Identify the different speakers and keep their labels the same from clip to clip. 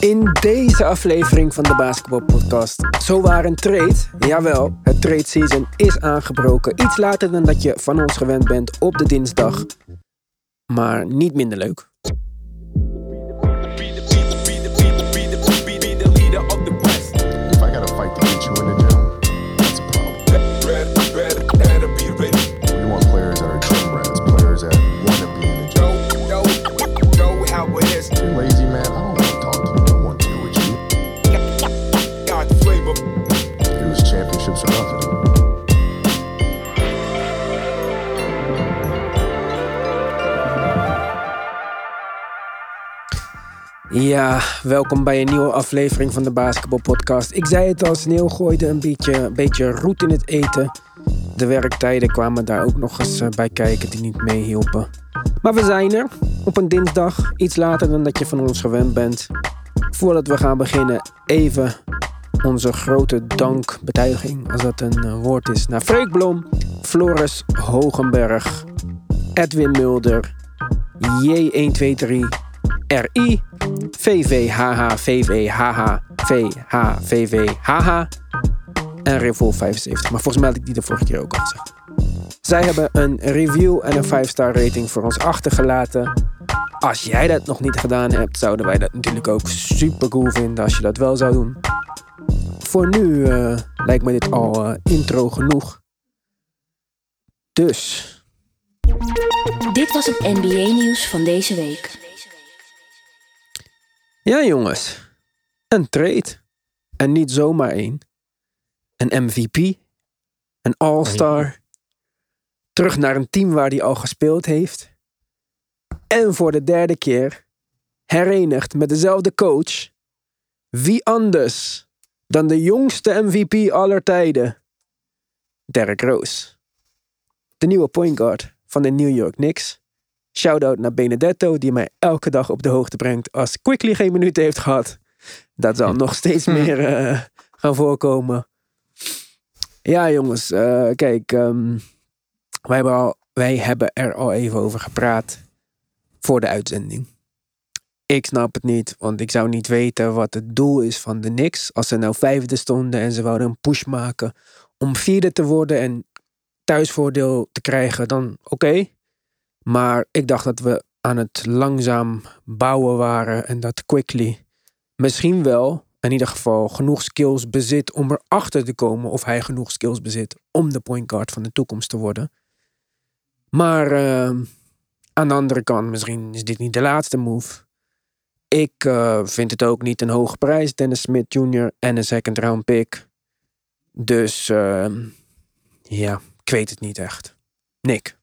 Speaker 1: In deze aflevering van de Basketball Podcast. Zo waar een trade. Jawel, het trade season is aangebroken. Iets later dan dat je van ons gewend bent op de dinsdag. Maar niet minder leuk. Ja, welkom bij een nieuwe aflevering van de Basketball Podcast. Ik zei het al, sneeuw gooide een beetje, een beetje roet in het eten. De werktijden kwamen daar ook nog eens eh, bij kijken die niet meehielpen. Maar we zijn er op een dinsdag, iets later dan dat je van ons gewend bent. Voordat we gaan beginnen, even onze grote dankbetuiging, als dat een eh, woord is, naar Freek Blom, Floris Hogenberg, Edwin Mulder, J123, RI, VVHH, VVHH, VHVVHH en Revol 75. Maar volgens mij had ik die de vorige keer ook al gezegd. Zij hebben een review en een 5-star rating voor ons achtergelaten. Als jij dat nog niet gedaan hebt, zouden wij dat natuurlijk ook super cool vinden als je dat wel zou doen. Voor nu eh, lijkt me dit al eh, intro genoeg. Dus,
Speaker 2: Dit was het NBA-nieuws van deze week.
Speaker 1: Ja jongens, een trade. En niet zomaar één. Een MVP. Een All-Star. Terug naar een team waar hij al gespeeld heeft. En voor de derde keer herenigd met dezelfde coach. Wie anders dan de jongste MVP aller tijden? Derrick Rose. De nieuwe point guard van de New York Knicks. Shoutout naar Benedetto, die mij elke dag op de hoogte brengt als Quickly geen minuten heeft gehad. Dat zal nog steeds meer eh, gaan voorkomen. Ja, jongens, eh, kijk, ehm, wij, hebben al, wij hebben er al even over gepraat voor de uitzending. Ik snap het niet, want ik zou niet weten wat het doel is van de Knicks. Als ze nou vijfde stonden en ze wouden een push maken om vierde te worden en thuisvoordeel te krijgen, dan oké. Maar ik dacht dat we aan het langzaam bouwen waren en dat Quickly misschien wel in ieder geval genoeg skills bezit om erachter te komen of hij genoeg skills bezit om de point guard van de toekomst te worden. Maar eh, aan de andere kant, misschien is dit niet de laatste move. Ik eh, vind het ook niet een hoge prijs, Dennis Smith Jr. en een second round pick. Dus eh, ja, ik weet het niet echt. Nick.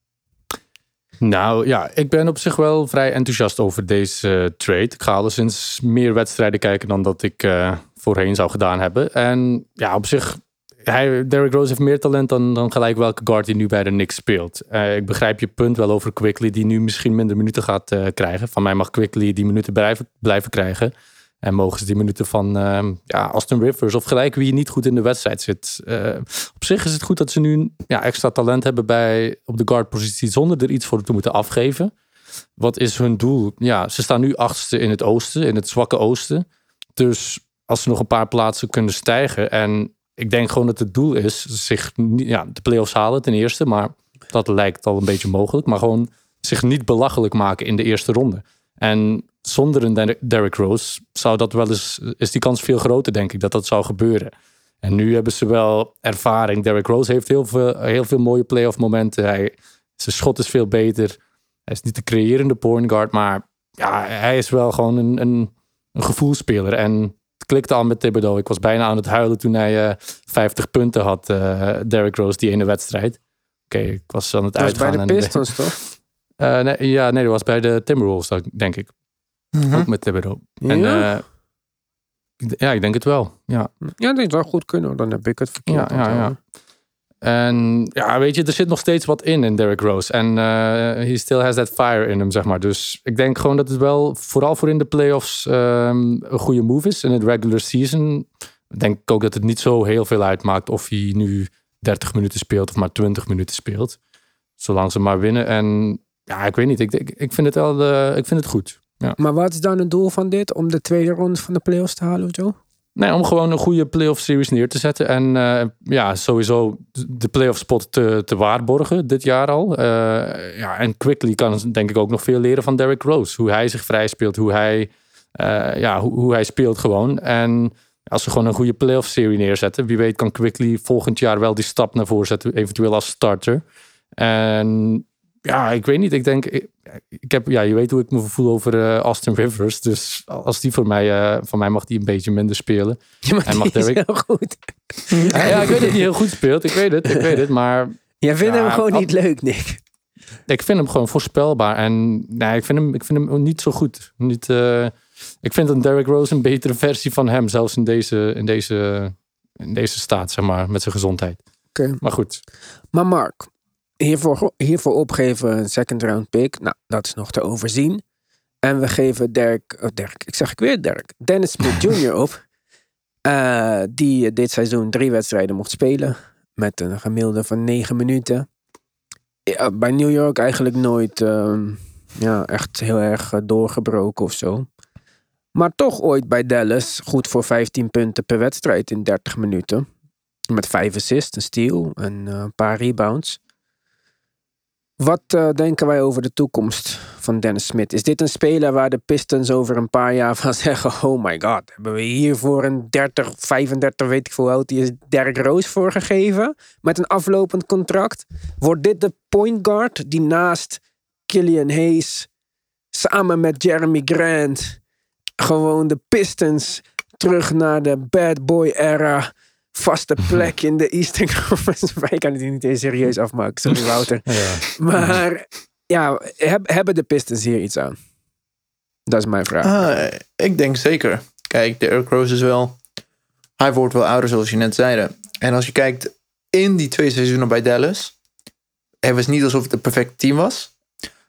Speaker 3: Nou ja, ik ben op zich wel vrij enthousiast over deze eh, trade. Ik ga alleszins meer wedstrijden kijken dan dat ik eh, voorheen zou gedaan hebben. En ja, op zich, hij, Derrick Rose heeft meer talent dan, dan gelijk welke guard die nu bij de Knicks speelt. Eh, ik begrijp je punt wel over Quickly, die nu misschien minder minuten gaat krijgen. Van mij mag Quickly die minuten blijven, blijven krijgen. En mogen ze die minuten van ehm, ja, Austin Rivers of gelijk wie niet goed in de wedstrijd zit. Eh, op zich is het goed dat ze nu ja, extra talent hebben bij, op de guardpositie zonder er iets voor te moeten afgeven. Wat is hun doel? Ja, ze staan nu achtste in het oosten, in het zwakke oosten. Dus als ze nog een paar plaatsen kunnen stijgen. En ik denk gewoon dat het doel is zich ja, de play-offs halen ten eerste. Maar dat lijkt al een beetje mogelijk. Maar gewoon zich niet belachelijk maken in de eerste ronde. En zonder een Der- Derrick Rose zou dat wel eens, is die kans veel groter, denk ik, dat dat zou gebeuren. En nu hebben ze wel ervaring. Derrick Rose heeft heel veel, heel veel mooie playoff momenten. Hij, zijn schot is veel beter. Hij is niet de creërende point guard, maar ja, hij is wel gewoon een, een, een gevoelspeler. En het klikte al met Thibodeau. Ik was bijna aan het huilen toen hij eh 50 punten had, eh Derrick Rose, die ene wedstrijd. Oké, ik was aan het
Speaker 1: Dat is bij
Speaker 3: uitgaan.
Speaker 1: de
Speaker 3: en-
Speaker 1: Pistons, toch?
Speaker 3: eh, nee, ja, nee, dat was bij de Timberwolves, denk ik. Ook met Thibodeau. En,
Speaker 1: Ja?
Speaker 3: eh, ik- ja, ik denk het wel. Ja,
Speaker 1: Ja, dat zou goed kunnen. Dan heb ik het verkeerd.
Speaker 3: Ja, ja. En ja, weet je, er zit nog steeds wat in in Derrick Rose. En eh he still has that fire in hem, zeg maar. Dus ik denk gewoon dat het wel, vooral voor in de playoffs, ehm, een goede move is. In het regular season denk ik ook dat het niet zo heel veel uitmaakt of hij nu 30 minuten speelt of maar 20 minuten speelt. Zolang ze maar winnen. En ja, ik weet niet. Ik, ik, ik vind het wel, eh, ik vind het goed.
Speaker 1: Maar wat is dan het doel van dit? Om de tweede ronde van de playoffs te halen of zo?
Speaker 3: Nee, om gewoon een goede playoff series neer te zetten. En eh, ja, sowieso de playoff spot te, te waarborgen dit jaar al. Eh, ja, en Quickly kan denk ik ook nog veel leren van Derrick Rose. Hoe hij zich vrij speelt, hoe hij, eh, ja, hoe, hoe hij speelt gewoon. En als we gewoon een goede playoff serie neerzetten, wie weet kan Quickly volgend jaar wel die stap naar voren zetten, eventueel als starter. En ja, ik weet niet. Ik denk, ik, ik heb, ja, je weet hoe ik me voel over eh, Austin Rivers. Dus als die voor mij, eh van mij mag die een beetje minder spelen.
Speaker 1: Ja, maar
Speaker 3: En mag
Speaker 1: die is
Speaker 3: Derrick-
Speaker 1: heel goed.
Speaker 3: Ja, ja, ik weet dat hij heel goed speelt. Ik weet het, ik weet het. Maar
Speaker 1: Jij vindt
Speaker 3: Ja,
Speaker 1: hem gewoon
Speaker 3: al-
Speaker 1: niet leuk, Nick.
Speaker 3: ik vind hem gewoon voorspelbaar. En nee, ik, vind hem, ik vind hem niet zo goed. Niet, eh, ik vind een Derrick Rose een betere versie van hem. Zelfs in deze, in deze, in deze staat, zeg maar. Met zijn gezondheid. Maar goed.
Speaker 1: Maar Mark, hiervoor, hiervoor opgeven een second round pick. Nou, dat is nog te overzien. En we geven Dirk, oh Dirk, ik zeg ik weer Dirk, Dennis Smith Jr. op. Eh, die dit seizoen drie wedstrijden mocht spelen. Met een gemiddelde van negen minuten. Ja, bij New York eigenlijk nooit ehm, ja, echt heel erg eh, doorgebroken of zo. Maar toch ooit bij Dallas goed voor 15 punten per wedstrijd in 30 minuten. Met vijf assists, een steal en eh, een paar rebounds. Wat eh, denken wij over de toekomst van Dennis Smith? Is dit een speler waar de Pistons over een paar jaar van zeggen: Oh my god, hebben we hiervoor een 30, 35, weet ik veel oud die is, Derrick Rose voor gegeven? Met een aflopend contract? Wordt dit de point guard die naast Killian Hayes samen met Jeremy Grant gewoon de Pistons terug naar de bad boy era vaste plek in de Eastern Conference. Wij kan het hier niet eens serieus afmaken, sorry Wouter.
Speaker 3: Ja.
Speaker 1: Maar ja, heb- hebben de Pistons hier iets aan? Dat is mijn vraag.
Speaker 4: Ah, ik denk zeker. Kijk, Derrick Rose is wel... Hij wordt wel ouder, zoals je net zeide. En als je kijkt in die twee seizoenen bij Dallas... Het was niet alsof het een perfect team was.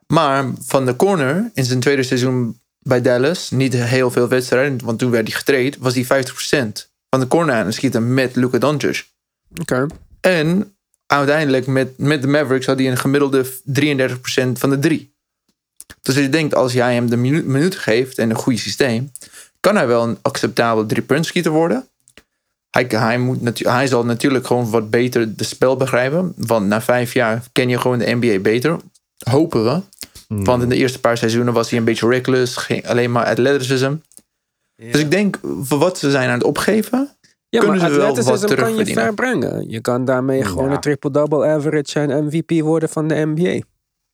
Speaker 4: Maar van de corner in zijn tweede seizoen bij Dallas... niet heel veel wedstrijden, want toen werd hij getraind... was hij 50% van de corner aan schieten met Luka Doncic.
Speaker 1: Oké.
Speaker 4: En uiteindelijk met, met de Mavericks had hij een gemiddelde 33% van de drie. Dus je denkt, als jij hem de minu- minuten geeft en een goed systeem, kan hij wel een acceptabel drie-puntschieter worden. Hij, hij, moet hij zal natuurlijk gewoon wat beter de spel begrijpen. Want na vijf jaar ken je gewoon de NBA beter. Hopen we. Want in de eerste paar seizoenen was hij een beetje reckless. Ging alleen maar athleticism. Dus ik denk, voor wat ze zijn aan het opgeven...
Speaker 1: Ja,
Speaker 4: Kunnen
Speaker 1: maar
Speaker 4: ze wel wat
Speaker 1: kan je
Speaker 4: terugverdienen?
Speaker 1: ver brengen. Je kan daarmee gewoon een triple-double average en MVP worden van de NBA.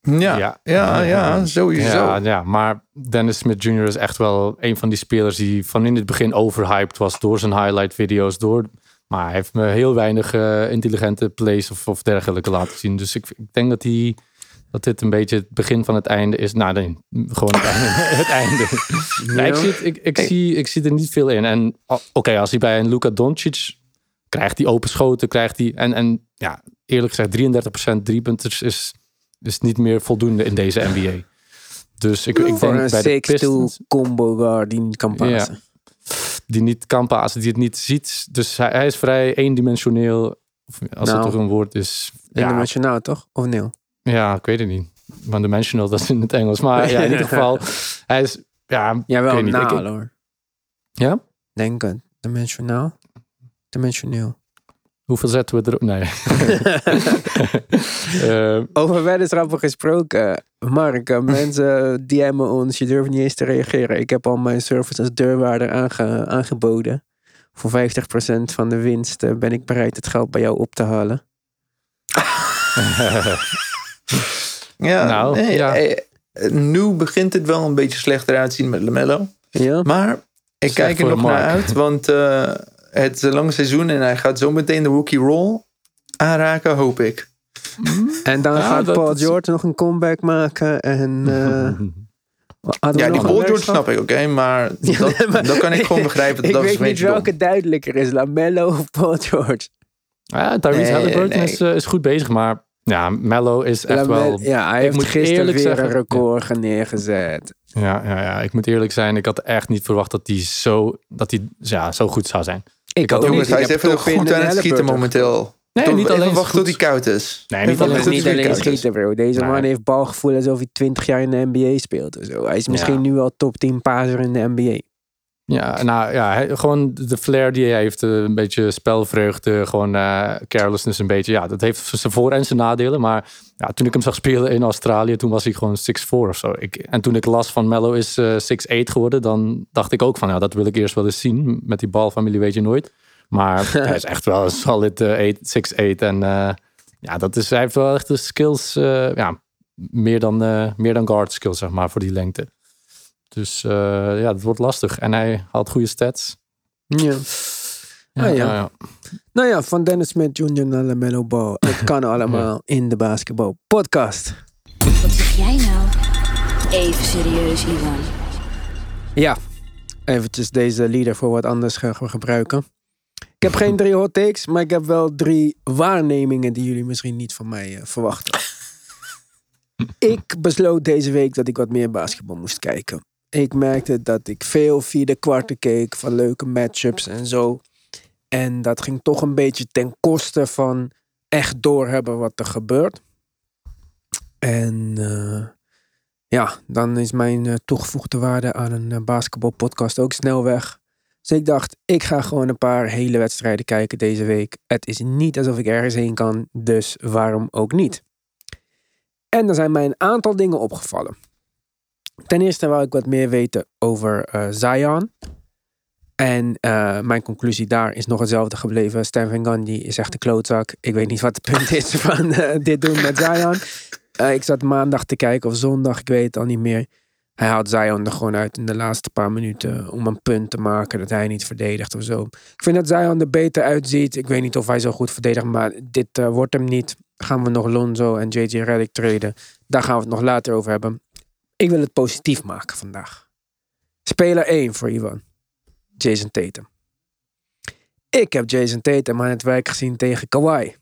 Speaker 4: Ja, ja, ja, ja, sowieso.
Speaker 3: Ja, ja, maar Dennis Smith Jr. is echt wel een van die spelers die van in het begin overhyped was door zijn highlight video's. Door, maar hij heeft me heel weinig eh, intelligente plays of, of dergelijke laten zien. Dus ik, ik denk dat hij dat dit een beetje het begin van het einde is. Nou, nee, gewoon het einde. het einde. Ik, zie het- ik, ik, zie, ik zie er niet veel in. En oh, oké, als hij bij een Luka Doncic krijgt hij open schoten, krijgt hij en, en ja, eerlijk gezegd 33% driepunters is is niet meer voldoende in deze NBA. Dus ik, ik denk
Speaker 1: een
Speaker 3: bij de
Speaker 1: 6-2
Speaker 3: Pistons
Speaker 1: combo guard die niet kan passen.
Speaker 3: die niet kan passen, die het niet ziet. Dus hij, hij is vrij eendimensioneel. Of als
Speaker 1: Nou.
Speaker 3: het toch een woord is. Ja,
Speaker 1: Internationaal toch? Of nee?
Speaker 3: Ja, ik weet het niet. One dimensional, dat is in het Engels. Maar ja, in ieder geval, hij is. Ja,
Speaker 1: Ja,
Speaker 3: ik
Speaker 1: wel
Speaker 3: weet niet. Ik-
Speaker 1: hoor.
Speaker 3: ja?
Speaker 1: Denk het. Dimensionaal? Dimensioneel.
Speaker 3: Hoeveel zetten we er? Nee. Eh,
Speaker 1: Over weddenschappen gesproken. Mark, eh, mensen DM'en ons. Je durft niet eens te reageren. Ik heb al mijn service als deurwaarder aange- aangeboden. Voor 50% van de winst eh, ben ik bereid het geld bij jou op te halen.
Speaker 4: Ja,
Speaker 3: Nou,
Speaker 4: nee,
Speaker 3: ja.
Speaker 4: eh, nu begint het wel een beetje slechter uit te zien met Lamello.
Speaker 1: Ja?
Speaker 4: Maar ik
Speaker 3: Slecht
Speaker 4: kijk er nog naar uit, want eh, het is een lang seizoen en hij gaat zo meteen de rookie roll aanraken, hoop ik.
Speaker 1: En dan
Speaker 3: Ja,
Speaker 1: gaat Paul
Speaker 3: is-
Speaker 1: George nog een comeback maken. En eh,
Speaker 4: Ja, die Paul snap ik, oké, maar
Speaker 1: Ja,
Speaker 4: dat,
Speaker 1: nee, maar-
Speaker 4: dat kan ik gewoon begrijpen. Dat
Speaker 1: ik
Speaker 4: dat
Speaker 1: weet niet
Speaker 4: dom.
Speaker 1: welke duidelijker is. Lamello of Paul George?
Speaker 3: ja, Tyrese
Speaker 4: Nee,
Speaker 3: Halliburton
Speaker 4: nee.
Speaker 3: Is, is goed bezig, maar ja, Mello is echt
Speaker 1: Lamel-
Speaker 3: wel.
Speaker 1: ja, hij
Speaker 3: ik
Speaker 1: heeft
Speaker 3: moet
Speaker 1: gisteren
Speaker 3: eerlijk
Speaker 1: weer
Speaker 3: zeggen-
Speaker 1: een record neergezet.
Speaker 3: Ja, ja, ja, ik moet eerlijk zijn, ik had echt niet verwacht dat hij zo, dat hij, ja, zo goed zou zijn.
Speaker 1: Ik
Speaker 3: had
Speaker 1: ook
Speaker 4: Jongens,
Speaker 1: niet.
Speaker 4: hij
Speaker 1: Ik
Speaker 4: is
Speaker 1: heb
Speaker 4: even
Speaker 1: Topin
Speaker 4: goed aan het schieten momenteel.
Speaker 3: Nee,
Speaker 4: Tot-
Speaker 3: niet
Speaker 4: even
Speaker 3: alleen
Speaker 4: wachten tot hij koud is.
Speaker 3: Nee, niet alleen
Speaker 1: is niet
Speaker 4: hij
Speaker 1: alleen
Speaker 4: koud is.
Speaker 1: schieten, bro. Deze
Speaker 3: Nee.
Speaker 1: man heeft balgevoel alsof hij 20 jaar in de NBA speelt. of zo. Hij is misschien
Speaker 3: Ja.
Speaker 1: nu al top 10 passer in de NBA.
Speaker 3: Ja, nou ja, gewoon de flair die hij heeft. eh, Een beetje spelvreugde, gewoon eh, carelessness een beetje. Ja, dat heeft zijn voor- en zijn nadelen. Maar ja, toen ik hem zag spelen in Australië, toen was hij gewoon 6'4 of zo. Ik, en toen ik las van Mello is eh 6'8 geworden, dan dacht ik ook van, ja, dat wil ik eerst wel eens zien. Met die balfamilie weet je nooit. Maar hij is echt wel een solid eh, 8, 6'8. En eh, ja, dat is, hij heeft wel echt de skills, ja, meer dan, meer dan guard skills, zeg maar, voor die lengte. Dus eh, ja, het wordt lastig. En hij had goede stats.
Speaker 1: Ja.
Speaker 3: Ja,
Speaker 1: Ah, ja.
Speaker 3: ja.
Speaker 1: Nou ja, van Dennis Smith Jr. naar LaMelo Ball. Het kan allemaal in de basketbal podcast.
Speaker 2: Wat zeg jij nou? Even serieus, Ivan.
Speaker 1: Ja, eventjes deze leader voor wat anders gaan we gebruiken. Ik heb geen drie hot takes, maar ik heb wel drie waarnemingen die jullie misschien niet van mij eh, verwachten. ik besloot deze week dat ik wat meer basketbal moest kijken. Ik merkte dat ik veel vierde kwarten keek van leuke matchups en zo. En dat ging toch een beetje ten koste van echt doorhebben wat er gebeurt. En eh, ja, dan is mijn eh, toegevoegde waarde aan een eh, basketbalpodcast ook snel weg. Dus ik dacht, ik ga gewoon een paar hele wedstrijden kijken deze week. Het is niet alsof ik ergens heen kan, dus waarom ook niet? En er zijn mij een aantal dingen opgevallen. Ten eerste wou ik wat meer weten over eh, Zion. En eh, mijn conclusie daar is nog hetzelfde gebleven. Stan Van Gundy is echt een klootzak. Ik weet niet wat het punt is van eh, dit doen met Zion. Ik zat maandag te kijken of zondag, ik weet het al niet meer. Hij haalt Zion er gewoon uit in de laatste paar minuten om een punt te maken dat hij niet verdedigt of zo. Ik vind dat Zion er beter uitziet. Ik weet niet of hij zo goed verdedigt, maar dit wordt hem niet. Gaan we nog Lonzo en JJ Redick treden? Daar gaan we het nog later over hebben. Ik wil het positief maken vandaag. Speler 1 voor Ivan. Jason Tatum. Ik heb Jason Tatum aan het werk gezien tegen Kawhi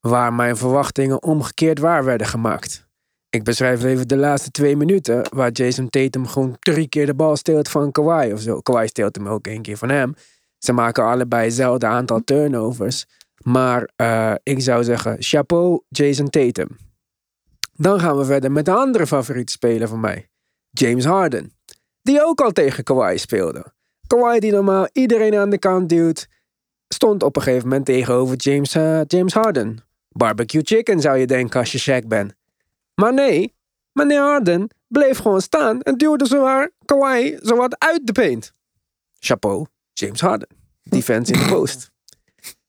Speaker 1: waar mijn verwachtingen omgekeerd waar werden gemaakt. Ik beschrijf even de laatste twee minuten, waar Jason Tatum gewoon drie keer de bal steelt van Kawhi of zo. Kawhi steelt hem ook één keer van hem. Ze maken allebei hetzelfde aantal turnovers. Maar eh, ik zou zeggen, chapeau Jason Tatum. Dan gaan we verder met de andere favoriete speler van mij. James Harden. Die ook al tegen Kawhi speelde. Kawhi die normaal iedereen aan de kant duwt. Stond op een gegeven moment tegenover James, eh, James Harden. Barbecue chicken zou je denken als je Shaq bent. Maar nee, meneer Harden bleef gewoon staan en duwde zowaar Kawhi zowat uit de paint. Chapeau, James Harden. Defense in de post.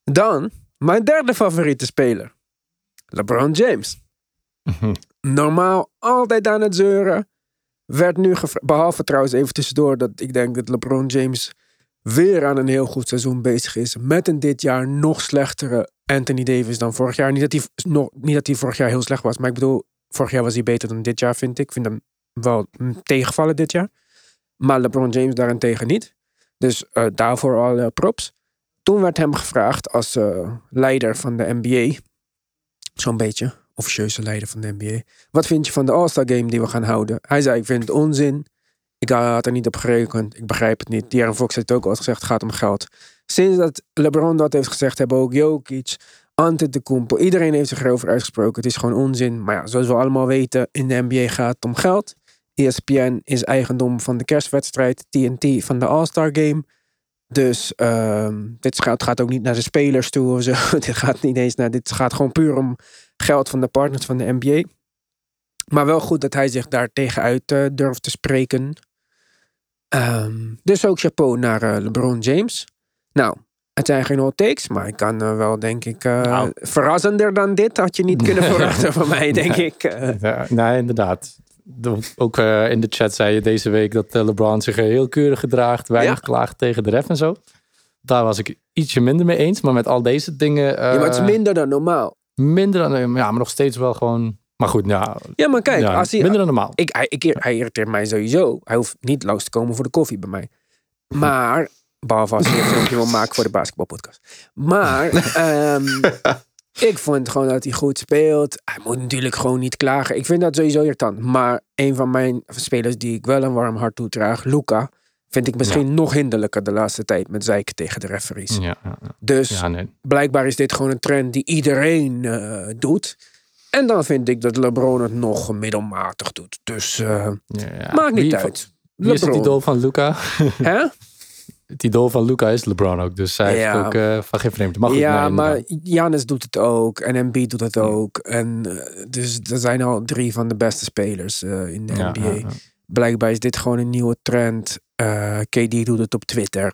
Speaker 1: Dan mijn derde favoriete speler. LeBron James. Normaal altijd aan het zeuren. Werd nu behalve trouwens even tussendoor dat ik denk dat LeBron James weer aan een heel goed seizoen bezig is. Met een dit jaar nog slechtere Anthony Davis dan vorig jaar. Niet dat hij, nog, niet dat hij vorig jaar heel slecht was, maar ik bedoel, vorig jaar was hij beter dan dit jaar, vind ik. Ik vind hem wel tegenvallen dit jaar. Maar LeBron James daarentegen niet. Dus eh, daarvoor al props. Toen werd hem gevraagd als eh, leider van de NBA. Zo'n beetje, officieuze leider van de NBA. Wat vind je van de All-Star Game die we gaan houden? Hij zei, ik vind het onzin. Ik had er niet op gerekend. Ik begrijp het niet. De'Aaron Fox heeft ook al gezegd, het gaat om geld. Sinds dat LeBron dat heeft gezegd, hebben ook Jokic, Antetokounmpo, iedereen heeft zich erover uitgesproken. Het is gewoon onzin. Maar ja, zoals we allemaal weten, in de NBA gaat het om geld. ESPN is eigendom van de kerstwedstrijd, TNT van de All-Star Game. Dus ehm, dit gaat, gaat ook niet naar de spelers toe of zo. dit gaat niet eens naar. Dit gaat gewoon puur om geld van de partners van de NBA. Maar wel goed dat hij zich daar tegenuit eh, durft te spreken. Ehm, dus ook chapeau naar eh, LeBron James. Nou, het zijn geen hot takes, maar ik kan eh, wel, denk ik,
Speaker 3: Nou.
Speaker 1: verrassender dan dit had je niet kunnen verwachten van mij, denk ik.
Speaker 3: Ja, nee, inderdaad. De- Ook eh, in de chat zei je deze week dat eh, LeBron zich heel keurig gedraagt. Weinig
Speaker 1: Ja.
Speaker 3: klaagt tegen de ref en zo. Daar was ik ietsje minder mee eens. Maar met al deze dingen... eh,
Speaker 1: ja, maar het is minder dan normaal.
Speaker 3: minder dan... Ja, maar nog steeds wel gewoon... Maar goed, ja,
Speaker 1: Ja, maar kijk,
Speaker 3: ja,
Speaker 1: als hij,
Speaker 3: minder dan normaal.
Speaker 1: Ik, hij, ik, hij irriteert mij sowieso. Hij hoeft niet langs te komen voor de koffie bij mij. Maar, behalve als hij een filmpje wil maken voor de basketbalpodcast. Maar, ehm, ik vond gewoon dat hij goed speelt. Hij moet natuurlijk gewoon niet klagen. Ik vind dat sowieso irritant. Maar een van mijn spelers die ik wel een warm hart toedraag, Luca. Vind ik misschien nog hinderlijker de laatste tijd met zeiken tegen de referees.
Speaker 3: Ja.
Speaker 1: Dus
Speaker 3: nee.
Speaker 1: blijkbaar is dit gewoon een trend die iedereen eh, doet. En dan vind ik dat LeBron het nog middelmatig doet. Dus eh, maakt niet
Speaker 3: Wie-
Speaker 1: uit.
Speaker 3: Wie is het
Speaker 1: LeBron.
Speaker 3: idool van Luca?
Speaker 1: Hè?
Speaker 3: Het idool van Luca is LeBron ook. Dus
Speaker 1: Ja.
Speaker 3: heeft ook eh, van geen vreemde. Maar goed,
Speaker 1: ja,
Speaker 3: nee,
Speaker 1: maar. Giannis doet het ook. En Embiid doet het ook. En eh, dus er zijn al drie van de beste spelers eh, in de
Speaker 3: Ja,
Speaker 1: NBA.
Speaker 3: ja.
Speaker 1: Blijkbaar is dit gewoon een nieuwe trend. KD doet het op Twitter.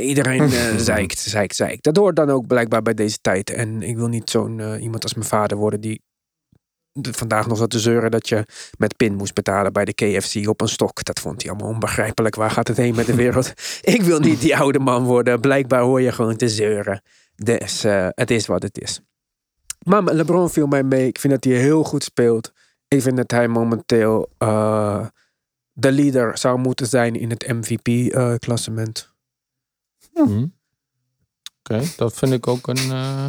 Speaker 1: Iedereen zeikt, zeikt, zeikt. Dat hoort dan ook blijkbaar bij deze tijd. En ik wil niet zo'n iemand als mijn vader worden die vandaag nog zat te zeuren dat je met pin moest betalen bij de KFC op een stok. Dat vond hij allemaal onbegrijpelijk. Waar gaat het heen met de wereld? ik wil niet die oude man worden. Blijkbaar hoor je gewoon te zeuren. Dus eh, het is wat het is. Maar LeBron viel mij mee. Ik vind dat hij heel goed speelt. Ik vind dat hij momenteel eh, de leader zou moeten zijn in het MVP-klassement.
Speaker 3: Hm. Oké, dat vind ik ook een eh,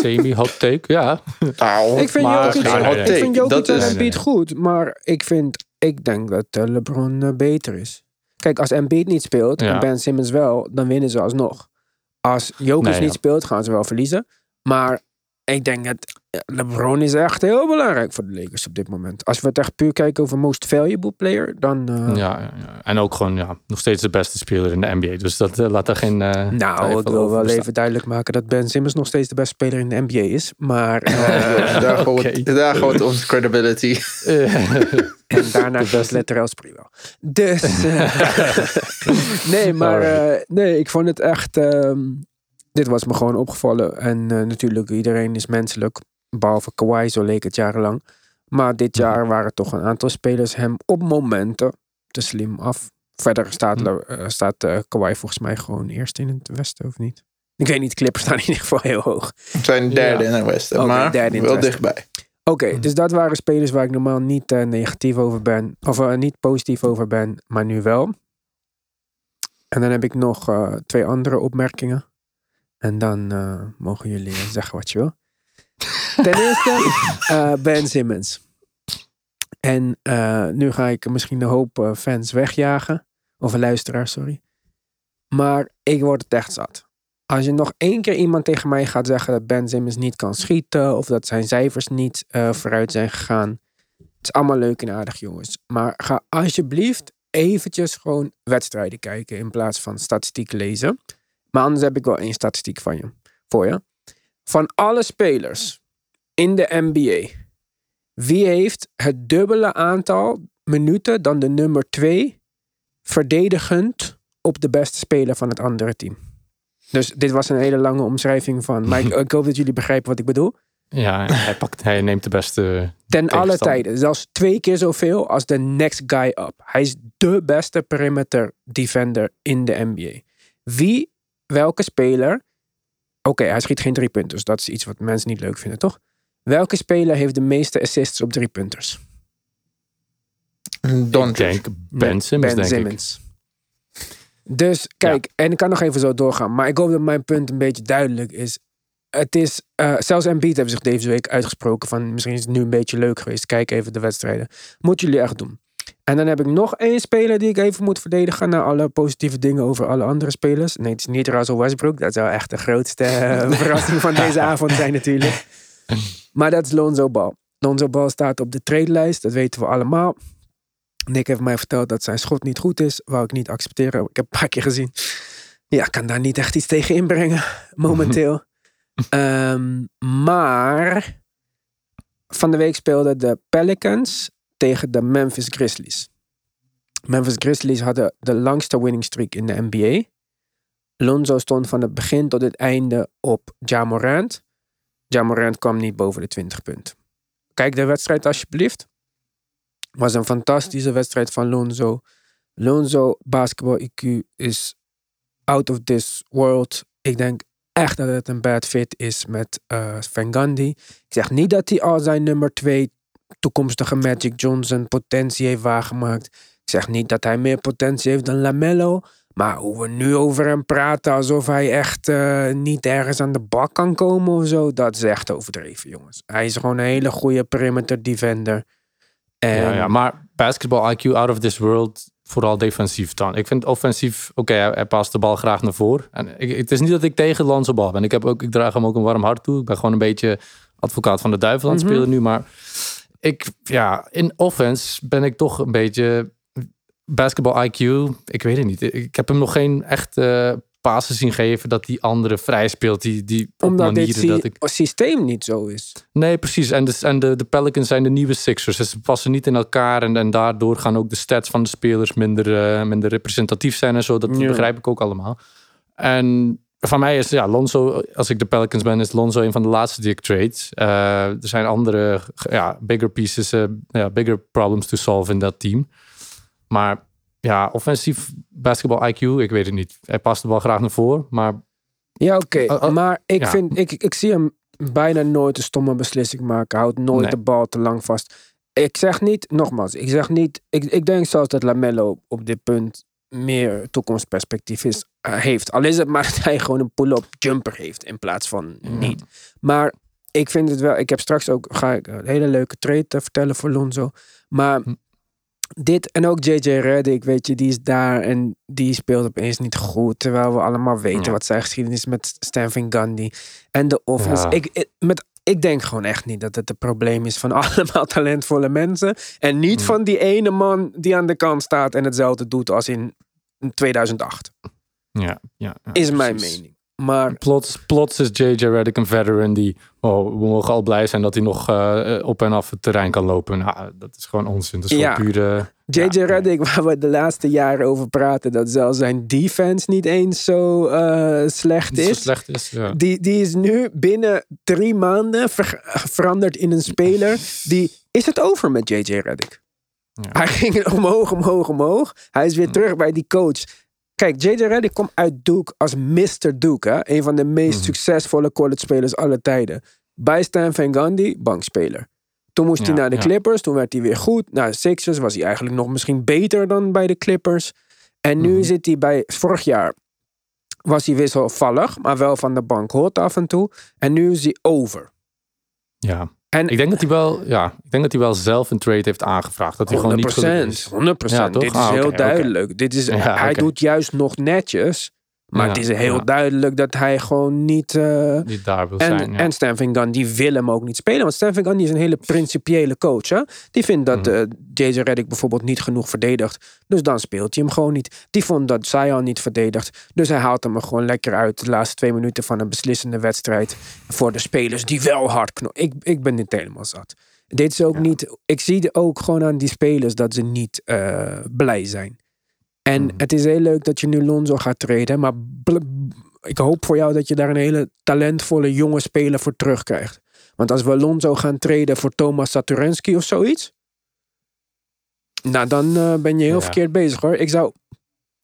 Speaker 3: semi-hot take. Ja,
Speaker 4: Nou,
Speaker 1: ik vind
Speaker 3: maar-
Speaker 1: Jokic,
Speaker 3: nee, nee, nee.
Speaker 1: ik vind Jokic
Speaker 4: Dat
Speaker 1: en Embiid goed. Maar ik, vind, ik denk dat eh, LeBron eh, beter is. Kijk, als Embiid niet speelt
Speaker 3: Ja.
Speaker 1: en Ben Simmons wel, dan winnen ze alsnog. Als Jokic
Speaker 3: Nee,
Speaker 1: niet
Speaker 3: ja.
Speaker 1: speelt, gaan ze wel verliezen. Maar ik denk dat eh, LeBron is echt heel belangrijk voor de Lakers op dit moment. Als we het echt puur kijken over most valuable player, dan... eh,
Speaker 3: ja, ja, ja. En ook gewoon ja, nog steeds de beste speler in de NBA. Dus dat eh, laat er geen. eh,
Speaker 1: Nou, ik wil wel
Speaker 3: bestaan.
Speaker 1: even duidelijk maken dat Ben Simmons nog steeds de beste speler in de NBA is. Maar eh,
Speaker 4: daar
Speaker 3: Oké.
Speaker 4: daar onze credibility.
Speaker 1: en daarna was Letterel Spree wel. Dus, nee, maar eh, nee, ik vond het echt, ehm, dit was me gewoon opgevallen. En eh, natuurlijk, iedereen is menselijk, behalve Kawhi, zo leek het jarenlang. Maar dit jaar waren toch een aantal spelers hem op momenten te slim af. Verder staat, eh, staat eh, Kawhi volgens mij gewoon eerst in het westen, of niet? Ik weet niet, Clippers staan in ieder geval heel hoog.
Speaker 4: We zijn derde
Speaker 3: Ja.
Speaker 4: in het westen, maar
Speaker 1: derde in het
Speaker 4: wel
Speaker 1: westen.
Speaker 4: dichtbij.
Speaker 1: Oké,
Speaker 3: Hm.
Speaker 1: dus dat waren spelers waar ik normaal niet negatief over ben. Of niet positief over ben, maar nu wel. En dan heb ik nog twee andere opmerkingen. En dan eh, mogen jullie eh, zeggen wat je wil. Ten eerste, eh, Ben Simmons. En nu ga ik misschien een hoop fans wegjagen. Of luisteraars, sorry. Maar ik word het echt zat. Als je nog één keer iemand tegen mij gaat zeggen dat Ben Simmons niet kan schieten. Of dat zijn cijfers niet vooruit zijn gegaan. Het is allemaal leuk en aardig, jongens. Maar ga alsjeblieft eventjes gewoon wedstrijden kijken. In plaats van statistiek lezen. Maar anders heb ik wel één statistiek van je, voor je. Van alle spelers in de NBA. Wie heeft het dubbele aantal minuten dan de nummer 2 verdedigend op de beste speler van het andere team? Dus dit was een hele lange omschrijving van. Maar ik, ik hoop dat jullie begrijpen wat ik bedoel.
Speaker 3: Ja, hij, pakt, hij neemt de beste.
Speaker 1: Ten alle tijden. Zelfs twee keer zoveel als de next guy up. Hij is de beste perimeter defender in de NBA. Wie, welke speler. Oké, hij schiet geen drie punters. Dat is iets wat mensen niet leuk vinden, toch? Welke speler heeft de meeste assists op drie punters?
Speaker 4: Don
Speaker 3: Ik denk Ben Simmons,
Speaker 1: Ben
Speaker 3: denk ik.
Speaker 1: Simmons. Dus kijk, en ik kan nog even zo doorgaan. Maar ik hoop dat mijn punt een beetje duidelijk is. Het is, eh, zelfs Embiid hebben zich deze week uitgesproken van misschien is het nu een beetje leuk geweest. Kijk even de wedstrijden. Moeten jullie echt doen. En dan heb ik nog één speler die ik even moet verdedigen na alle positieve dingen over alle andere spelers. Nee, het is niet Russell Westbrook. Dat zou echt de grootste eh, verrassing van deze avond zijn natuurlijk. Maar dat is Lonzo Ball. Lonzo Ball staat op de trade-lijst, dat weten we allemaal. Nick heeft mij verteld dat zijn schot niet goed is. Wou ik niet accepteren. Ik heb een paar keer gezien. Ja, ik kan daar niet echt iets tegen inbrengen. Momenteel. Ehm, maar van de week speelden de Pelicans tegen de Memphis Grizzlies. Memphis Grizzlies hadden de langste winning streak in de NBA. Lonzo stond van het begin tot het einde op Ja Morant. Kwam niet boven de 20 punten. Kijk de wedstrijd alsjeblieft. Was een fantastische wedstrijd van Lonzo. Lonzo basketbal IQ is out of this world. Ik denk echt dat het een bad fit is met eh Van Gundy. Ik zeg niet dat hij al zijn nummer twee toekomstige Magic Johnson potentie heeft waargemaakt. Ik zeg niet dat hij meer potentie heeft dan Lamello. Maar hoe we nu over hem praten alsof hij echt eh, niet ergens aan de bak kan komen of zo. Dat is echt overdreven, jongens. Hij is gewoon een hele goede perimeter defender. En
Speaker 3: Ja, ja, maar basketball IQ out of this world vooral defensief dan. Ik vind offensief, oké, hij, hij past de bal graag naar voren. En ik, het is niet dat ik tegen Lonzo Ball ben. Ik, heb ook, ik draag hem ook een warm hart toe. Ik ben gewoon een beetje advocaat van de duivel aan het
Speaker 1: Mhm.
Speaker 3: spelen nu. Maar ik, ja, in offense ben ik toch een beetje basketball IQ. Ik weet het niet. Ik heb hem nog geen echte passen zien geven dat die andere vrij speelt. Die, die op
Speaker 1: Omdat dit sy-
Speaker 3: dat ik...
Speaker 1: systeem niet zo is.
Speaker 3: Nee, precies. En, de, en de, de Pelicans zijn de nieuwe Sixers. Dus ze passen niet in elkaar. En, en daardoor gaan ook de stats van de spelers minder, eh, minder representatief zijn en zo. Dat
Speaker 1: Ja.
Speaker 3: begrijp ik ook allemaal. En van mij is, ja, Lonzo, als ik de Pelicans ben, is Lonzo een van de laatste die ik trade. Eh, er zijn andere, ja, bigger pieces, eh, bigger problems to solve in dat team. Maar ja, offensief basketball IQ, ik weet het niet. Hij past de bal graag naar voren, maar
Speaker 1: Ja, oké.
Speaker 3: Oh,
Speaker 1: maar ik,
Speaker 3: ja.
Speaker 1: vind, ik, ik zie hem bijna nooit een stomme beslissing maken. Houdt nooit
Speaker 3: Nee.
Speaker 1: de bal te lang vast. Ik zeg niet, nogmaals, ik zeg niet. Ik, ik denk zelfs dat Lamello op dit punt meer toekomstperspectief is, eh, heeft. Al is het maar dat hij gewoon een pull-up jumper heeft in plaats van niet. Maar ik vind het wel. Ik heb straks ook ga ik een hele leuke trade te vertellen voor Lonzo. Maar
Speaker 3: Hm.
Speaker 1: dit en ook JJ Redick, weet je, die is daar en die speelt opeens niet goed. Terwijl we allemaal weten
Speaker 3: Ja.
Speaker 1: wat zijn geschiedenis is met Stan Gundy en de offense.
Speaker 3: Ja.
Speaker 1: Ik, ik- met, ik denk gewoon echt niet dat het een probleem is van allemaal talentvolle mensen. En niet
Speaker 3: Hm.
Speaker 1: van die ene man die aan de kant staat en hetzelfde doet als in 2008.
Speaker 3: Ja. ja, ja
Speaker 1: Is mijn
Speaker 3: precies.
Speaker 1: mening. Maar
Speaker 3: Plots, plots is JJ Redick een veteran die... Oh, we mogen al blij zijn dat hij nog eh, op en af het terrein kan lopen. Nou, dat is gewoon onzin. Dat is
Speaker 1: Ja.
Speaker 3: gewoon pure...
Speaker 1: JJ
Speaker 3: ja,
Speaker 1: Redick, waar we de laatste jaren over praten, dat zelfs zijn defense niet eens zo eh, slecht
Speaker 3: zo
Speaker 1: is.
Speaker 3: slecht is. Ja.
Speaker 1: Die, die is nu binnen drie maanden ver- veranderd in een speler. Die is het over met JJ Redick.
Speaker 3: Ja.
Speaker 1: Hij ging omhoog, omhoog, omhoog. Hij is weer terug bij die coach. Kijk, JJ Redick komt uit Duke als Mr. Duke. Hè? Een van de meest
Speaker 3: Mhm.
Speaker 1: succesvolle college spelers aller tijden. Bij Stan Van Gundy, bankspeler. Toen moest hij naar de
Speaker 3: ja.
Speaker 1: Clippers. Toen werd hij weer goed. Nou, de Sixers was hij eigenlijk nog misschien beter dan bij de Clippers. En nu
Speaker 3: Mhm.
Speaker 1: zit hij bij... Vorig jaar was hij wisselvallig, maar wel van de bank hot af en toe. En nu is hij over.
Speaker 3: ja.
Speaker 1: En
Speaker 3: Ik denk dat hij wel, ja, ik denk dat hij wel zelf een trade heeft aangevraagd. Dat hij gewoon niet gelukt is.
Speaker 1: 100%
Speaker 3: Ja, toch?
Speaker 1: Dit is
Speaker 3: Ah,
Speaker 1: heel
Speaker 3: oké.
Speaker 1: duidelijk. Dit is,
Speaker 3: Ja,
Speaker 1: hij
Speaker 3: oké.
Speaker 1: doet juist nog netjes. Maar
Speaker 3: Ja,
Speaker 1: het is heel
Speaker 3: ja.
Speaker 1: duidelijk dat hij gewoon niet... eh,
Speaker 3: Die daar wil
Speaker 1: en,
Speaker 3: zijn. Ja.
Speaker 1: en Stan Gundy die wil hem ook niet spelen. Want Stan Gundy is een hele principiële coach. Hè? Die vindt dat
Speaker 3: Mhm.
Speaker 1: eh, JJ Redick bijvoorbeeld niet genoeg verdedigt. Dus dan speelt hij hem gewoon niet. Die vond dat Zion niet verdedigt. Dus hij haalt hem er gewoon lekker uit. De laatste twee minuten van een beslissende wedstrijd. Voor de spelers die wel hard knoppen. Ik, ik ben dit helemaal zat. Dit is ook niet... Ik zie ook gewoon aan die spelers dat ze niet eh, blij zijn. En
Speaker 3: Mhm.
Speaker 1: het is heel leuk dat je nu Lonzo gaat treden. Maar ik hoop voor jou dat je daar een hele talentvolle jonge speler voor terugkrijgt. Want als we Lonzo gaan treden voor Thomas Saturenski of zoiets. Nou, dan eh, ben je heel
Speaker 3: Ja.
Speaker 1: verkeerd bezig hoor. Ik zou,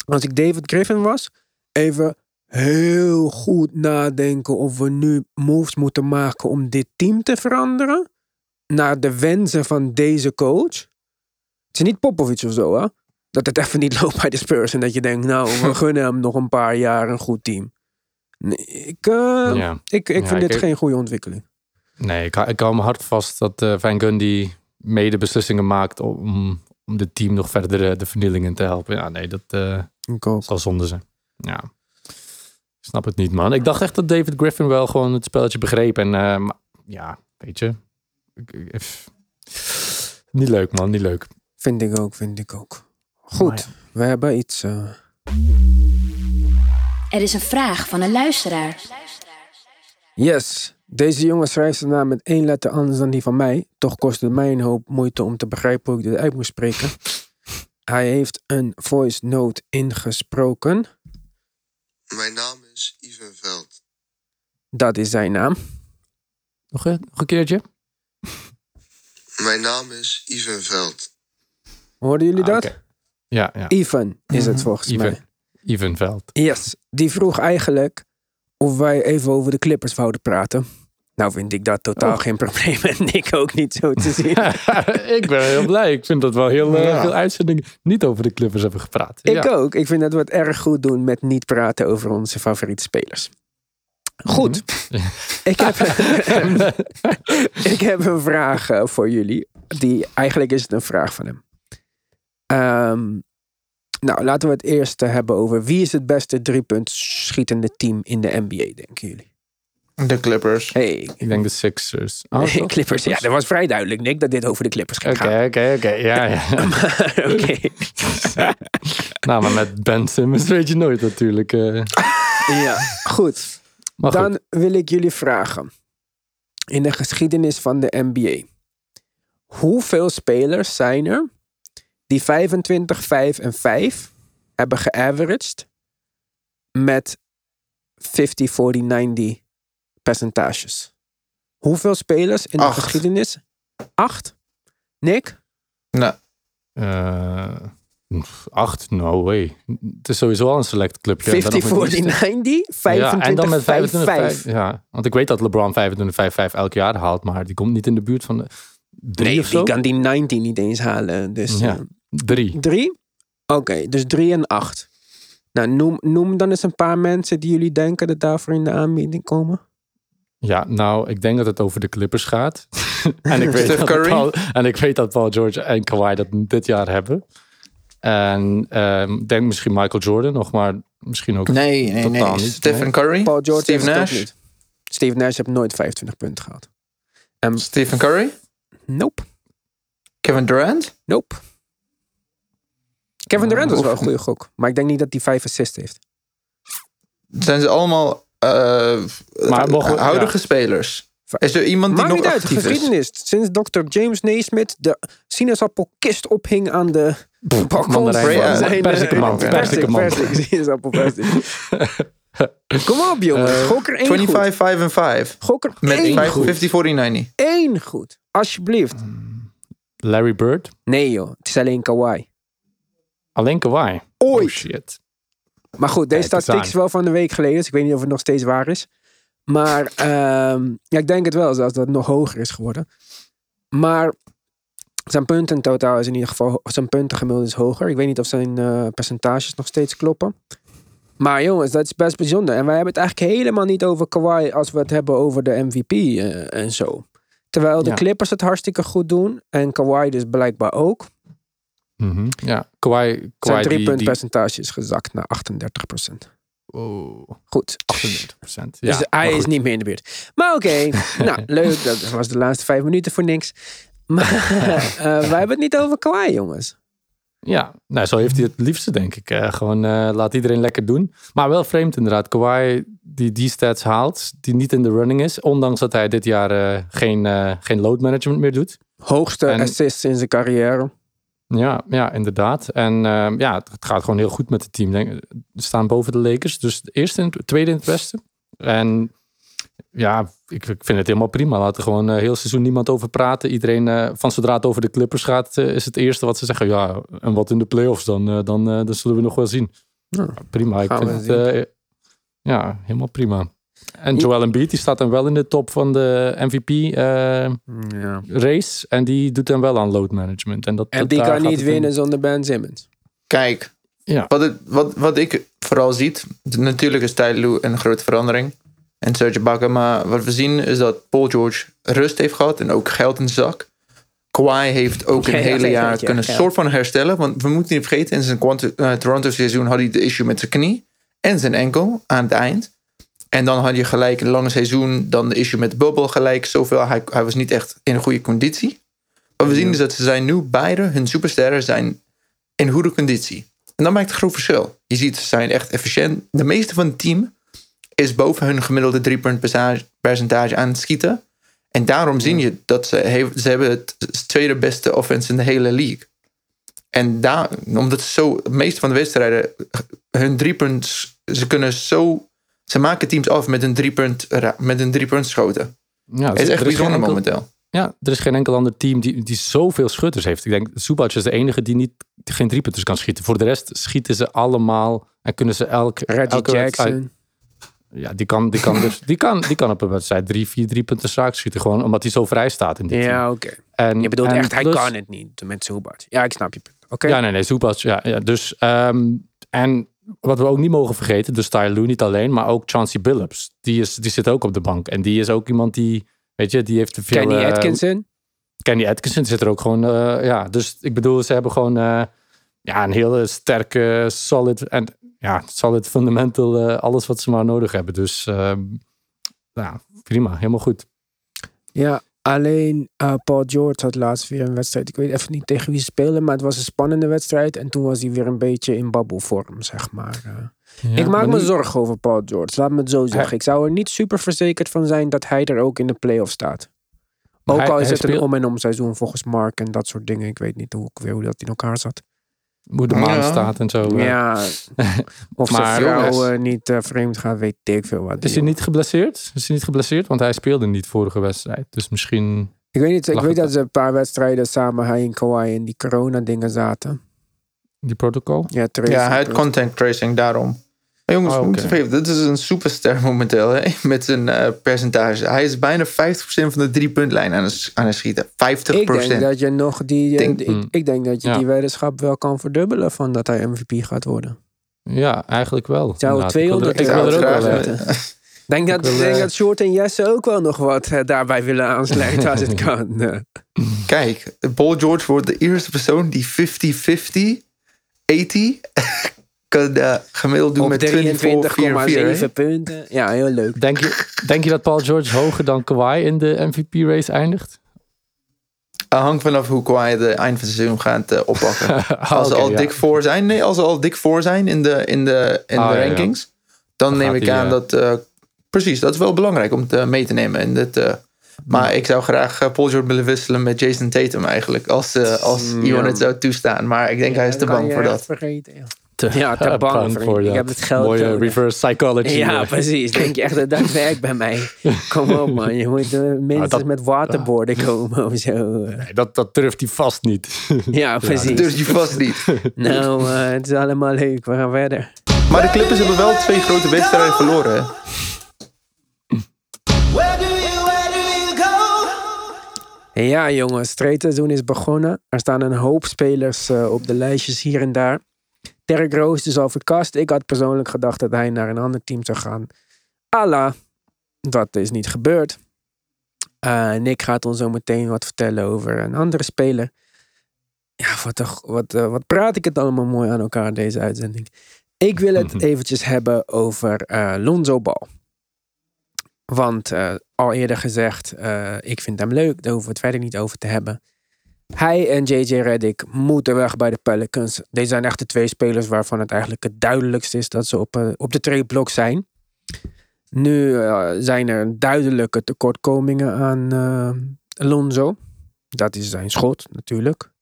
Speaker 1: als ik David Griffin was, even heel goed nadenken of we nu moves moeten maken om dit team te veranderen. Naar de wensen van deze coach. Het is niet Popovic of zo, hè? Dat het even niet loopt bij de Spurs en dat je denkt, nou, we gunnen hem nog een paar jaar een goed team. Nee, ik, eh,
Speaker 3: ja.
Speaker 1: ik, ik
Speaker 3: Ja,
Speaker 1: vind dit geen goede ontwikkeling.
Speaker 3: Nee, ik, hou- ik hou me hard vast dat eh Van Gundy mede beslissingen maakt om, om het team nog verder eh, de vernieling in te helpen. Ja, nee, dat
Speaker 1: ook.
Speaker 3: zal zonde zijn. Ja. Ik snap het niet, man. Ik dacht echt dat David Griffin wel gewoon het spelletje begreep. En maar, ja, weet je. Niet leuk, man. Niet leuk.
Speaker 1: Vind ik ook, vind ik ook. Goed,
Speaker 3: ja.
Speaker 1: we hebben iets. eh,
Speaker 2: Er is een vraag van een luisteraar.
Speaker 1: Yes, deze jongen schrijft zijn naam met één letter anders dan die van mij. Toch kost het mij een hoop moeite om te begrijpen hoe ik dit uit moet spreken. Hij heeft een voice note ingesproken.
Speaker 5: Mijn naam is Ivan Veld.
Speaker 1: Dat is zijn naam.
Speaker 3: Nog een, nog een keertje?
Speaker 5: Mijn naam is Ivan Veld.
Speaker 1: Hoorden jullie
Speaker 3: Ah,
Speaker 1: dat?
Speaker 3: Ja, ja.
Speaker 1: Ivan is het volgens
Speaker 3: Ivan.
Speaker 1: mij. Yes, die vroeg eigenlijk of wij even over de Clippers wouden praten. Nou vind ik dat totaal
Speaker 3: Oh.
Speaker 1: geen probleem en ik ook niet zo te zien.
Speaker 3: ik ben heel blij. Ik vind dat wel heel eh,
Speaker 4: Ja.
Speaker 3: veel uitzendingen niet over de Clippers hebben gepraat.
Speaker 1: Ik
Speaker 3: ja.
Speaker 1: ook. Ik vind dat we het erg goed doen met niet praten over onze favoriete spelers. Goed.
Speaker 3: Mhm.
Speaker 1: ik, heb, ik heb een vraag eh, voor jullie. Die, eigenlijk is het een vraag van hem. Ehm, Nou, laten we het eerst hebben over wie is het beste driepunt schietende team in de NBA, denken jullie?
Speaker 4: De Clippers.
Speaker 1: Hey,
Speaker 3: Ik denk de Sixers. Oh?
Speaker 1: Clippers. Ja, dat was vrij duidelijk, Nick, dat dit over de Clippers gaat
Speaker 3: Oké,
Speaker 1: gaan.
Speaker 3: oké, oké. Ja, ja.
Speaker 1: Oké.
Speaker 3: nou, maar met Ben Simmons weet je nooit natuurlijk. eh.
Speaker 1: Ja, goed.
Speaker 3: Maar
Speaker 1: Dan
Speaker 3: goed.
Speaker 1: wil ik jullie vragen. In de geschiedenis van de NBA. Hoeveel spelers zijn er die 25, 5 en 5 hebben geaveraged met 50, 40, 90 percentages? Hoeveel spelers in de
Speaker 4: Acht.
Speaker 1: geschiedenis? Acht? Nick?
Speaker 4: Nou,
Speaker 3: Eh, acht? No way. Het is sowieso al een select clubje. En dan
Speaker 1: 50,
Speaker 3: nog met
Speaker 1: 40,
Speaker 3: Easter.
Speaker 1: 90? 25,
Speaker 3: ja, en dan met
Speaker 1: 5,
Speaker 3: 25,
Speaker 1: 5.
Speaker 3: 5. Ja, want ik weet dat LeBron 25, 5, 5 elk jaar haalt, maar die komt niet in de buurt van de drie
Speaker 1: Nee, die kan die 19 niet eens halen. Dus
Speaker 3: Ja. Drie.
Speaker 1: Drie? Oké, dus drie en acht. Nou, noem, noem dan eens een paar mensen die jullie denken dat daarvoor in de aanbieding komen.
Speaker 3: Ja, nou, ik denk dat het over de Clippers gaat. en, ik weet dat
Speaker 4: Curry?
Speaker 3: Paul, en ik weet dat Paul George en Kawhi dat dit jaar hebben. En ehm, ik denk misschien Michael Jordan nog, maar misschien ook.
Speaker 4: nee, nee,
Speaker 3: Totaal
Speaker 4: nee.
Speaker 3: niet,
Speaker 4: Stephen
Speaker 3: nee.
Speaker 4: Curry.
Speaker 1: Paul George
Speaker 4: Steve Nash.
Speaker 1: Steve Nash heeft nooit 25 punten gehad. Ehm,
Speaker 4: Stephen Curry.
Speaker 1: nope,
Speaker 4: Kevin Durant.
Speaker 1: nope. Kevin Durant was wel een goede gok. Maar ik denk niet dat hij vijf assists heeft.
Speaker 4: Zijn ze allemaal eh,
Speaker 3: Maar mogen
Speaker 4: huidige
Speaker 3: ja.
Speaker 4: spelers? Is er iemand die
Speaker 1: Maakt
Speaker 4: nog
Speaker 1: niet uit,
Speaker 4: actief is?
Speaker 1: geschiedenis. Sinds Dr. James Naismith de sinaasappelkist ophing aan de
Speaker 3: perzikenmand,
Speaker 1: eh,
Speaker 3: perzikenmand.
Speaker 1: persik, persik, sinaasappelpersik. Kom op jongens,
Speaker 4: Eh,
Speaker 1: gok er één goed.
Speaker 4: 25, 5 en 5.
Speaker 1: Gok er
Speaker 4: Met
Speaker 1: één
Speaker 4: 5,
Speaker 1: goed.
Speaker 4: 50, 40, 90.
Speaker 1: Eén goed. Alsjeblieft.
Speaker 3: Larry Bird.
Speaker 1: Nee joh, het is alleen Kawhi.
Speaker 3: Alleen Kawhi.
Speaker 1: Ooit.
Speaker 3: Oh shit.
Speaker 1: Maar goed, deze
Speaker 3: eens
Speaker 1: statistiek is wel van de week geleden. Dus ik weet niet of het nog steeds waar is. Maar ehm, ja, ik denk het wel, zelfs dat het nog hoger is geworden. Maar zijn punten in totaal is in ieder geval... Zijn puntengemiddelde is hoger. Ik weet niet of zijn eh, percentages nog steeds kloppen. Maar jongens, dat is best bijzonder. En wij hebben het eigenlijk helemaal niet over Kawhi... als we het hebben over de MVP eh, en zo. Terwijl de
Speaker 3: Ja.
Speaker 1: Clippers het hartstikke goed doen. En Kawhi dus blijkbaar ook.
Speaker 3: Ja, Kawhi.
Speaker 1: Zijn drie
Speaker 3: die,
Speaker 1: punt
Speaker 3: die,
Speaker 1: percentage is gezakt naar 38
Speaker 3: oh,
Speaker 1: Goed.
Speaker 3: 38 procent. Ja,
Speaker 1: dus hij is niet meer in de buurt. Maar oké, nou leuk. Dat was de laatste vijf minuten voor niks. Maar eh, wij hebben het niet over Kawhi, jongens.
Speaker 3: Ja, nou, zo heeft hij het liefste, denk ik. Eh, gewoon eh, laat iedereen lekker doen. Maar wel vreemd inderdaad. Kawhi die die stats haalt, die niet in de running is. Ondanks dat hij dit jaar eh, geen, eh, geen load management meer doet.
Speaker 1: Hoogste
Speaker 3: En-
Speaker 1: assists in zijn carrière.
Speaker 3: Ja, ja inderdaad. En eh, ja, het gaat gewoon heel goed met het team. Denk, ze staan boven de Lakers. Dus de eerste en tweede in het westen. En ja, ik, ik vind het helemaal prima. Laten gewoon eh, heel seizoen niemand over praten. Iedereen, eh, van zodra het over de Clippers gaat, eh, is het eerste wat ze zeggen. Ja, en wat in de playoffs dan? eh, dan, eh, dan zullen we nog wel zien.
Speaker 1: Ja,
Speaker 3: prima. Ik vind
Speaker 1: we
Speaker 3: het, eh, ja, helemaal prima. En Joel Embiid, die staat dan wel in de top van de MVP-race.
Speaker 1: Ja.
Speaker 3: en die doet dan wel aan load management. En, dat,
Speaker 1: En die kan niet
Speaker 3: in.
Speaker 1: winnen zonder Ben Simmons.
Speaker 4: Kijk,
Speaker 3: Ja.
Speaker 4: wat, het, wat, wat ik vooral ziet, natuurlijk is Tyloo een grote verandering. En Serge Ibaka, maar wat we zien is dat Paul George rust heeft gehad en ook geld in de zak. Kawhi heeft ook een
Speaker 1: Ja,
Speaker 4: hele
Speaker 1: ja,
Speaker 4: jaar
Speaker 1: ja,
Speaker 4: kunnen
Speaker 1: ja.
Speaker 4: soort van herstellen. Want we moeten niet vergeten, in zijn eh, Toronto-seizoen had hij de issue met zijn knie en zijn enkel aan het eind. En dan had je gelijk een lange seizoen, dan de issue met de bubbel gelijk zoveel. Hij, hij was niet echt in een goede conditie. Wat we zien is dat ze zijn nu beide, hun supersterren, zijn in goede conditie. En dat maakt een groot verschil. Je ziet, ze zijn echt efficiënt. De meeste van het team is boven hun gemiddelde drie-punt percentage- aan het schieten. En daarom zie je dat ze, ze hebben het tweede beste offense in de hele league. En daar, omdat ze zo, de meeste van de wedstrijden, hun driepunt, ze kunnen zo, ze maken teams af met een driepunt, ra- met een driepunt schoten.
Speaker 3: Ja,
Speaker 4: Het is
Speaker 3: er
Speaker 4: echt bijzonder
Speaker 3: enkel-
Speaker 4: momenteel.
Speaker 3: Ja, er is geen enkel ander team die, die zoveel schutters heeft. Ik denk, Zubac is de enige die, niet, geen driepunters kan schieten. Voor de rest schieten ze allemaal en kunnen ze elk,
Speaker 1: Reggie
Speaker 3: elke wedstrijd-
Speaker 1: Jackson.
Speaker 3: Ja, die kan, die, kan dus, die, kan, die kan op een wedstrijd drie, vier driepunten zaak schieten. Gewoon omdat hij zo vrij staat in dit team.
Speaker 1: Ja, oké.
Speaker 3: En,
Speaker 1: Je bedoelt
Speaker 3: en
Speaker 1: echt, hij
Speaker 3: plus-
Speaker 1: kan het niet met Zubac. Ja, ik snap je. Oké.
Speaker 3: Ja, nee, nee, Zubac. Ja, ja, dus, ehm, en wat we ook niet mogen vergeten, dus Tyler Lue niet alleen, maar ook Chauncey Billups. Die, is, die zit ook op de bank. En die is ook iemand die, weet je, die heeft te veel...
Speaker 1: Kenny
Speaker 3: eh,
Speaker 1: Atkinson.
Speaker 3: Kenny Atkinson zit er ook gewoon, eh, ja. Dus ik bedoel, ze hebben gewoon, eh, ja, een hele sterke, solid en ja, solid fundamental, eh, alles wat ze maar nodig hebben. Dus ehm, ja, prima, helemaal goed.
Speaker 1: Ja, alleen eh, Paul George had laatst weer een wedstrijd. Ik weet even niet tegen wie ze spelen, maar het was een spannende wedstrijd. En toen was hij weer een beetje in babbelvorm, zeg maar. eh. ik maak me zorgen over Paul George, laat me het zo zeggen. Ik zou er niet super verzekerd van zijn dat hij er ook in de playoff staat. Ook
Speaker 3: hij-
Speaker 1: al is het een om en om seizoen volgens Mark en dat soort dingen. Ik weet niet hoe, weer hoe dat in elkaar zat.
Speaker 3: Hoe de maan
Speaker 4: Ja.
Speaker 3: staat en zo.
Speaker 1: Ja, of zijn
Speaker 3: Maar
Speaker 1: vrouw eh, niet eh, vreemd gaat, weet ik veel wat.
Speaker 3: Is hij niet geblesseerd? Is hij niet geblesseerd? Want hij speelde niet vorige wedstrijd. Dus misschien...
Speaker 1: Ik weet niet, ik weet dat ze een paar wedstrijden samen, hij en Kawhi, in die corona dingen zaten.
Speaker 3: Die protocol?
Speaker 1: Ja, tracing,
Speaker 4: Ja, hij had
Speaker 1: tracing.
Speaker 4: contact tracing daarom. Maar jongens,
Speaker 3: Oh,
Speaker 4: vergeten, dit is een superster momenteel hè, met zijn eh, percentage. Hij is bijna 50% van de drie-puntlijn aan het, aan het schieten. 50%.
Speaker 1: Ik denk dat je nog die, eh,
Speaker 4: Denk-
Speaker 1: ik,
Speaker 3: Hmm.
Speaker 1: ik denk dat je
Speaker 3: Ja.
Speaker 1: die weddenschap wel kan verdubbelen van dat hij MVP gaat worden.
Speaker 3: Ja, eigenlijk wel.
Speaker 1: Zou
Speaker 3: inderdaad. Ik wil er-
Speaker 1: 200
Speaker 3: Ik wil er ook wel weten.
Speaker 1: denk dat,
Speaker 3: wil,
Speaker 1: denk
Speaker 3: eh,
Speaker 1: dat Short en Jesse ook wel nog wat eh, daarbij willen aansluiten als het kan. Eh,
Speaker 4: Kijk, Paul George wordt de eerste persoon die 50-50, 80 kan eh, gemiddeld doen
Speaker 1: op
Speaker 4: met 24, 4,
Speaker 1: 23,7 punten. Ja, heel leuk.
Speaker 3: Denk je, denk je dat Paul George hoger dan Kawhi in de MVP-race eindigt?
Speaker 4: hangt vanaf hoe Kawhi de eind van het seizoen gaat eh, oppakken. Als ze al
Speaker 3: ja.
Speaker 4: dik voor zijn, nee, als ze al dik voor zijn in de, in de, in
Speaker 3: Ah,
Speaker 4: de
Speaker 3: ja, ja.
Speaker 4: rankings, dan,
Speaker 3: Dan
Speaker 4: neem ik aan
Speaker 3: eh,
Speaker 4: dat. eh, precies, dat is wel belangrijk om te, mee te nemen. In dit, eh, maar ik zou graag eh, Paul George willen wisselen met Jason Tatum eigenlijk, als, eh, als
Speaker 1: Mm,
Speaker 4: Iwan
Speaker 1: ja.
Speaker 4: het zou toestaan. Maar ik denk hij is te bang voor dat.
Speaker 1: Vergeten, ja.
Speaker 3: Te,
Speaker 1: Ja, te bang, vriend. Ik
Speaker 3: dat.
Speaker 1: heb het geld
Speaker 3: Mooie
Speaker 1: nodig.
Speaker 3: reverse psychology.
Speaker 1: Ja,
Speaker 3: eh.
Speaker 1: precies. Denk je echt dat dat werkt bij mij? Kom op, man. Je moet eh, minstens
Speaker 3: dat-
Speaker 1: met waterboarden komen of zo. eh.
Speaker 3: Nee, dat, dat durft hij vast niet.
Speaker 1: Ja, precies.
Speaker 4: Dus je vast niet.
Speaker 1: Nou, eh, het is allemaal leuk. We gaan verder.
Speaker 4: Maar de Clippers hebben wel twee grote wedstrijden verloren. hè?
Speaker 1: Ja, jongens. Trade-seizoen is begonnen. Er staan een hoop spelers eh, op de lijstjes hier en daar. Rose is al verkast. Ik had persoonlijk gedacht dat hij naar een ander team zou gaan. Allah, dat is niet gebeurd. Eh, Nick gaat ons zo meteen wat vertellen over een andere speler. Ja, wat, toch- wat, eh, wat praat ik het allemaal mooi aan elkaar deze uitzending. Ik wil het eventjes hebben over eh, Lonzo Ball. Want al eerder gezegd, ik vind hem leuk. Daar hoeven we het verder niet over te hebben. Hij en JJ Redick moeten weg bij de Pelicans. Deze zijn echt de twee spelers waarvan het eigenlijk het duidelijkst is dat ze op, eh, op de zijn. Nu eh, zijn er duidelijke tekortkomingen aan eh, Lonzo. Dat is zijn schot natuurlijk.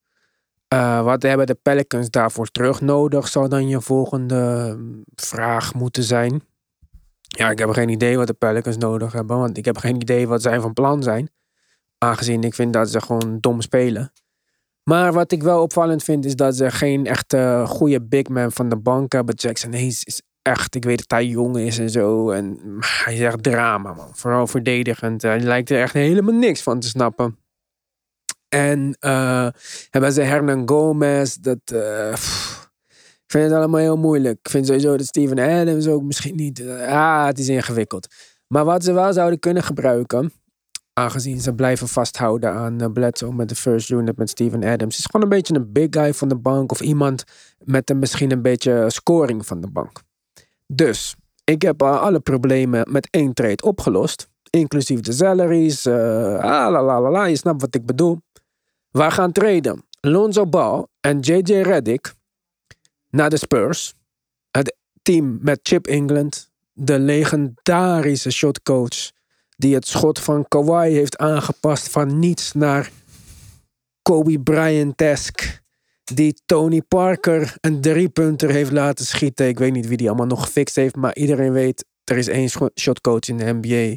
Speaker 1: Wat hebben de Pelicans daarvoor terug nodig, zal dan je volgende mm, vraag moeten zijn. Ja, ik heb geen idee wat de Pelicans nodig hebben, want ik heb geen idee wat zij van plan zijn. Aangezien ik vind dat ze gewoon dom spelen. Maar wat ik wel opvallend vind, is dat ze geen echte goede big man van de bank hebben. Jackson Hayes is echt, ik weet dat hij jong is en zo. En hij is echt drama, man. Vooral verdedigend. Hij lijkt er echt helemaal niks van te snappen. En eh, hebben ze Hernan Gomez. Dat, pff, ik vind het allemaal heel moeilijk. Ik vind sowieso dat Steven Adams ook misschien niet. eh, ah, het is ingewikkeld. Maar wat ze wel zouden kunnen gebruiken. Aangezien ze blijven vasthouden aan uh, Bledsoe met de first unit met Steven Adams. Is gewoon een beetje een big guy van de bank. Of iemand met een, misschien een beetje scoring van de bank. Dus ik heb uh, alle problemen met één trade opgelost. Inclusief de salaries. Uh, la, la, je snapt wat ik bedoel. We gaan traden Lonzo Ball en JJ Redick naar de Spurs. Het team met Chip England. De legendarische shotcoach. Die het schot van Kawhi heeft aangepast van niets naar Kobe Bryant-esque. Die Tony Parker een driepunter heeft laten schieten. Ik weet niet wie die allemaal nog gefixt heeft. Maar iedereen weet, er is één shotcoach in de NBA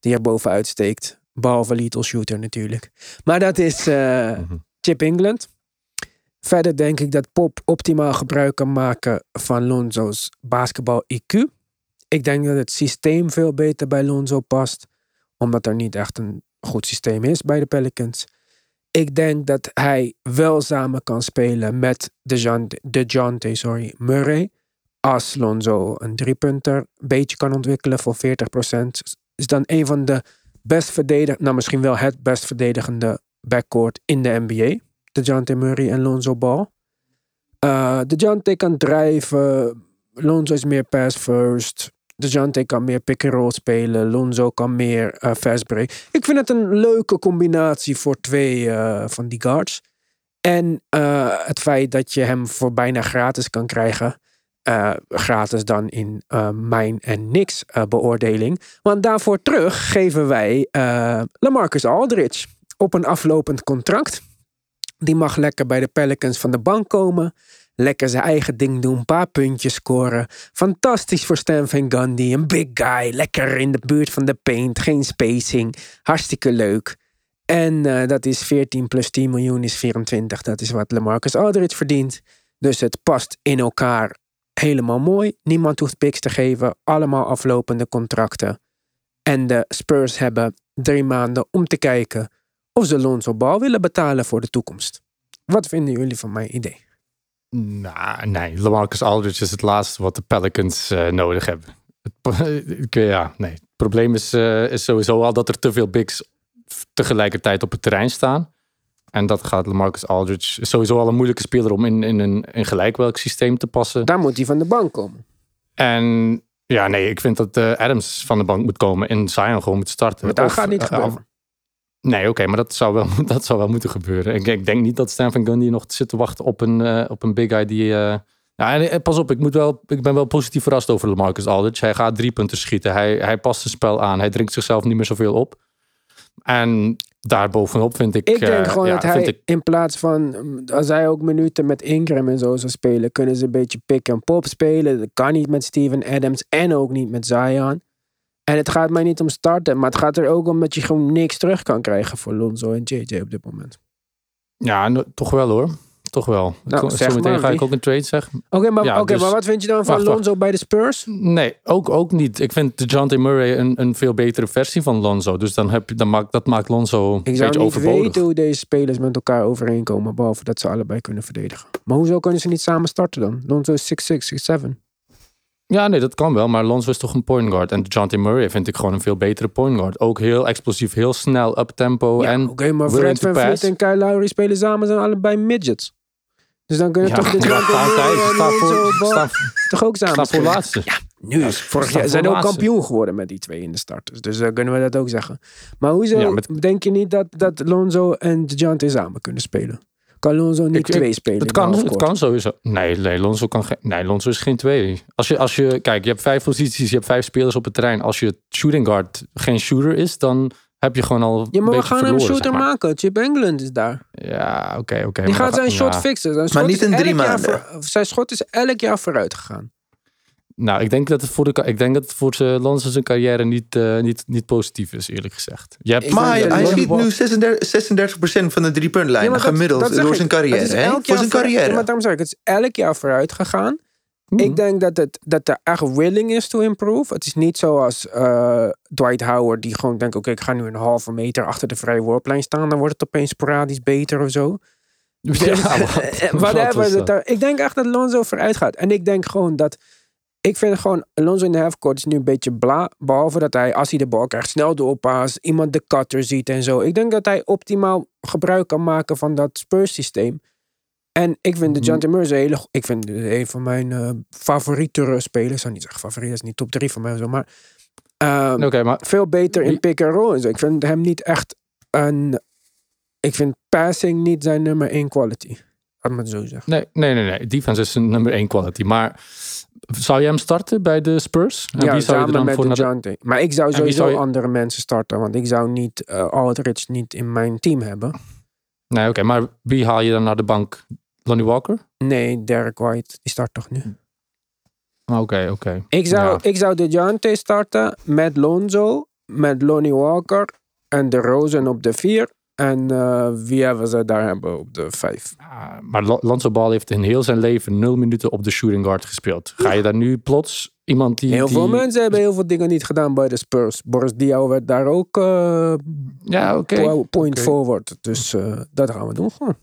Speaker 1: die er bovenuit steekt. Behalve Little Shooter natuurlijk. Maar dat is uh, Chip England. Verder denk ik dat Pop optimaal gebruik kan maken van Lonzo's basketbal IQ. Ik denk dat het systeem veel beter bij Lonzo past. Omdat er niet echt een goed systeem is bij de Pelicans. Ik denk dat hij wel samen kan spelen met DeJounte, DeJounte sorry, Murray. Als Lonzo een driepunter een beetje kan ontwikkelen voor 40%. Is dan een van de best verdedigende, nou misschien wel het best verdedigende backcourt in de NBA. DeJounte Murray en Lonzo Ball. Eh DeJounte kan drijven. Lonzo is meer pass first. DeJounte kan meer pick-and-roll spelen. Lonzo kan meer eh fast break. Ik vind het een leuke combinatie voor twee eh, van die guards. En eh, het feit dat je hem voor bijna gratis kan krijgen. gratis dan in mijn en niks beoordeling. Want daarvoor terug geven wij Lamarcus Aldridge op een aflopend contract. Die mag lekker bij de Pelicans van de bank komen. Lekker zijn eigen ding doen, een paar puntjes scoren. Fantastisch voor Stan Van Gundy, een big guy. Lekker in de buurt van de paint, geen spacing. Hartstikke leuk. En eh, dat is 14 plus 10 miljoen is 24. Dat is wat Lamarcus Aldridge verdient. Dus het past in elkaar helemaal mooi. Niemand hoeft picks te geven. Allemaal aflopende contracten. En de Spurs hebben drie maanden om te kijken of ze Lonzo Ball willen betalen voor de toekomst. Wat vinden jullie van mijn idee?
Speaker 3: Nou, nee. Lamarcus Aldridge is het laatste wat de Pelicans eh, nodig hebben. Het, ja, nee. Het probleem is, eh, is sowieso al dat er te veel bigs tegelijkertijd op het terrein staan. En dat gaat Lamarcus Aldridge is sowieso al een moeilijke speler om in, in een in gelijk welk systeem te passen.
Speaker 1: Daar moet hij van de bank komen.
Speaker 3: En ja, nee, ik vind dat eh, Adams van de bank moet komen en Zion gewoon moet starten.
Speaker 1: Maar dat
Speaker 3: Of,
Speaker 1: gaat niet gebeuren.
Speaker 3: Nee, oké, maar dat zou, wel, dat zou wel moeten gebeuren. Ik, ik denk niet dat Stan Van Gundy nog zit te wachten op een, eh, op een big guy die... eh, en, eh, pas op, ik, moet wel, ik ben wel positief verrast over Lamarcus Aldridge. Hij gaat drie punten schieten. Hij, hij past zijn spel aan. Hij drinkt zichzelf niet meer zoveel op. En daarbovenop vind ik...
Speaker 1: Ik denk gewoon
Speaker 3: ja,
Speaker 1: dat hij
Speaker 3: ik-
Speaker 1: in plaats van, als hij ook minuten met Ingram en zo zou spelen, kunnen ze een beetje pick en pop spelen. Dat kan niet met Steven Adams en ook niet met Zion. En het gaat mij niet om starten, maar het gaat er ook om dat je gewoon niks terug kan krijgen voor Lonzo en JJ op dit moment.
Speaker 3: Ja, no- toch wel hoor. Toch wel.
Speaker 1: Nou,
Speaker 3: Zometeen ga ik ook een trade zeggen.
Speaker 1: Oké, maar,
Speaker 3: Ja, dus-
Speaker 1: maar wat vind je dan van
Speaker 3: Wacht, wacht.
Speaker 1: Lonzo bij de Spurs?
Speaker 3: Nee, ook, ook niet. Ik vind DeJounte Murray een, een veel betere versie van Lonzo. Dus dan heb je, dan maakt, dat maakt Lonzo een
Speaker 1: Ik zou
Speaker 3: beetje
Speaker 1: niet
Speaker 3: overbodig.
Speaker 1: weten hoe deze spelers met elkaar overeenkomen, behalve dat ze allebei kunnen verdedigen. Maar hoezo kunnen ze niet samen starten dan? Lonzo is 6'6", 6'7".
Speaker 3: Ja, nee, dat kan wel. Maar Lonzo is toch een point guard. En DeJounte Murray vind ik gewoon een veel betere point guard. Ook heel explosief, heel snel, up-tempo.
Speaker 1: Ja, oké, maar Fred Van Vliet en Kyle Lowry spelen samen, zijn allebei midgets. Dus dan kunnen
Speaker 3: Ja,
Speaker 1: toch de
Speaker 3: ja, staan
Speaker 1: Murray toch ook samen
Speaker 3: voor laatste.
Speaker 1: Nu is vorig jaar zijn ook
Speaker 3: laatste.
Speaker 1: kampioen geworden met die twee in de starters. Dus dan kunnen we dat ook zeggen. Maar hoezo
Speaker 3: Ja, met-
Speaker 1: denk je niet dat, dat Lonzo en DeJounte samen kunnen spelen? Kan Lonzo niet
Speaker 3: Ik- ik-
Speaker 1: twee spelen?
Speaker 3: Het kan, het kan sowieso. Nee, nee, Lonzo kan geen, nee, Lonzo is geen twee. Als je, als je, kijk, je hebt vijf posities, je hebt vijf spelers op het terrein. Als je shooting guard geen shooter is, dan heb je gewoon al een
Speaker 1: Ja, maar we gaan hem een
Speaker 3: verloren,
Speaker 1: shooter
Speaker 3: zeg maar.
Speaker 1: maken. Chip England is daar.
Speaker 3: Ja, oké, oké.
Speaker 1: Die
Speaker 3: maar
Speaker 1: gaat zijn shot
Speaker 3: ja.
Speaker 1: fixen. Zijn schot
Speaker 4: niet in drie maanden.
Speaker 1: voor- zijn schot is elk jaar vooruit gegaan.
Speaker 3: Nou, ik denk dat het voor, de, ik denk dat het voor zijn carrière niet, eh, niet, niet positief is, eerlijk gezegd. Je hebt,
Speaker 4: Maar hij, schiet nu 36, 36% van de drie-puntlijn.
Speaker 1: Ja, maar dat-
Speaker 4: gemiddeld
Speaker 1: dat
Speaker 4: door zijn
Speaker 1: Het
Speaker 4: carrière.
Speaker 1: is
Speaker 4: hè?
Speaker 1: elk
Speaker 4: Voor
Speaker 1: jaar
Speaker 4: zijn carrière.
Speaker 1: Ja, maar daarom zeg ik, het is elk jaar vooruit gegaan.
Speaker 3: Hmm.
Speaker 1: Ik denk dat, het, dat er echt willing is to improve. Het is niet zoals eh, Dwight Howard, die gewoon denkt: oké, ik ga nu een halve meter achter de vrije worplijn staan. Dan wordt het opeens sporadisch beter of zo.
Speaker 3: Ja, wat- wat
Speaker 1: whatever, dat ik denk echt dat Lonzo vooruit gaat. En ik denk gewoon dat. Ik vind gewoon, Lonzo in de halfcourt is nu een beetje bla. Behalve dat hij, als hij de bal krijgt, snel doorpaast. Iemand de cutter ziet en zo. Ik denk dat hij optimaal gebruik kan maken van dat Spurs systeem. En ik vind de
Speaker 3: Mhm.
Speaker 1: John Murray een hele... Ik vind een van mijn eh favoriete spelers. Ik zou niet zeggen favoriet, dat is niet top 3 van mij zo. Maar ehm,
Speaker 3: maar
Speaker 1: veel beter in pick and roll en zo. Ik vind hem niet echt een... Ik vind passing niet zijn nummer 1 quality. Laat zo zeggen.
Speaker 3: nee, nee, nee, nee. Defense is een nummer één quality. Maar zou je hem starten bij de Spurs? En
Speaker 1: ja,
Speaker 3: wie zou je er dan
Speaker 1: met
Speaker 3: voor naar de-
Speaker 1: DeJounte. Maar ik zou
Speaker 3: wie
Speaker 1: sowieso
Speaker 3: zou je-
Speaker 1: andere mensen starten. Want ik zou niet Aldridge niet in mijn team hebben.
Speaker 3: Nee, oké, maar wie haal je dan naar de bank? Lonnie Walker?
Speaker 1: Nee, Derek White. Die start toch nu?
Speaker 3: Ah, Oké, oké.
Speaker 1: Ik zou,
Speaker 3: Ja.
Speaker 1: ik zou DeJounte starten met Lonzo, met Lonnie Walker en de Rosen op de vier. En eh, wie hebben ze daar hebben op de vijf?
Speaker 3: Ah, maar Lonzo Ball heeft in heel zijn leven nul minuten op de shooting guard gespeeld. Ga je daar nu plots iemand die...
Speaker 1: Heel
Speaker 3: die-
Speaker 1: veel mensen hebben heel veel dingen niet gedaan bij de Spurs. Boris Diaw werd daar ook eh,
Speaker 3: Ja, oké.
Speaker 1: po- point forward. Dus eh, dat gaan we doen gewoon.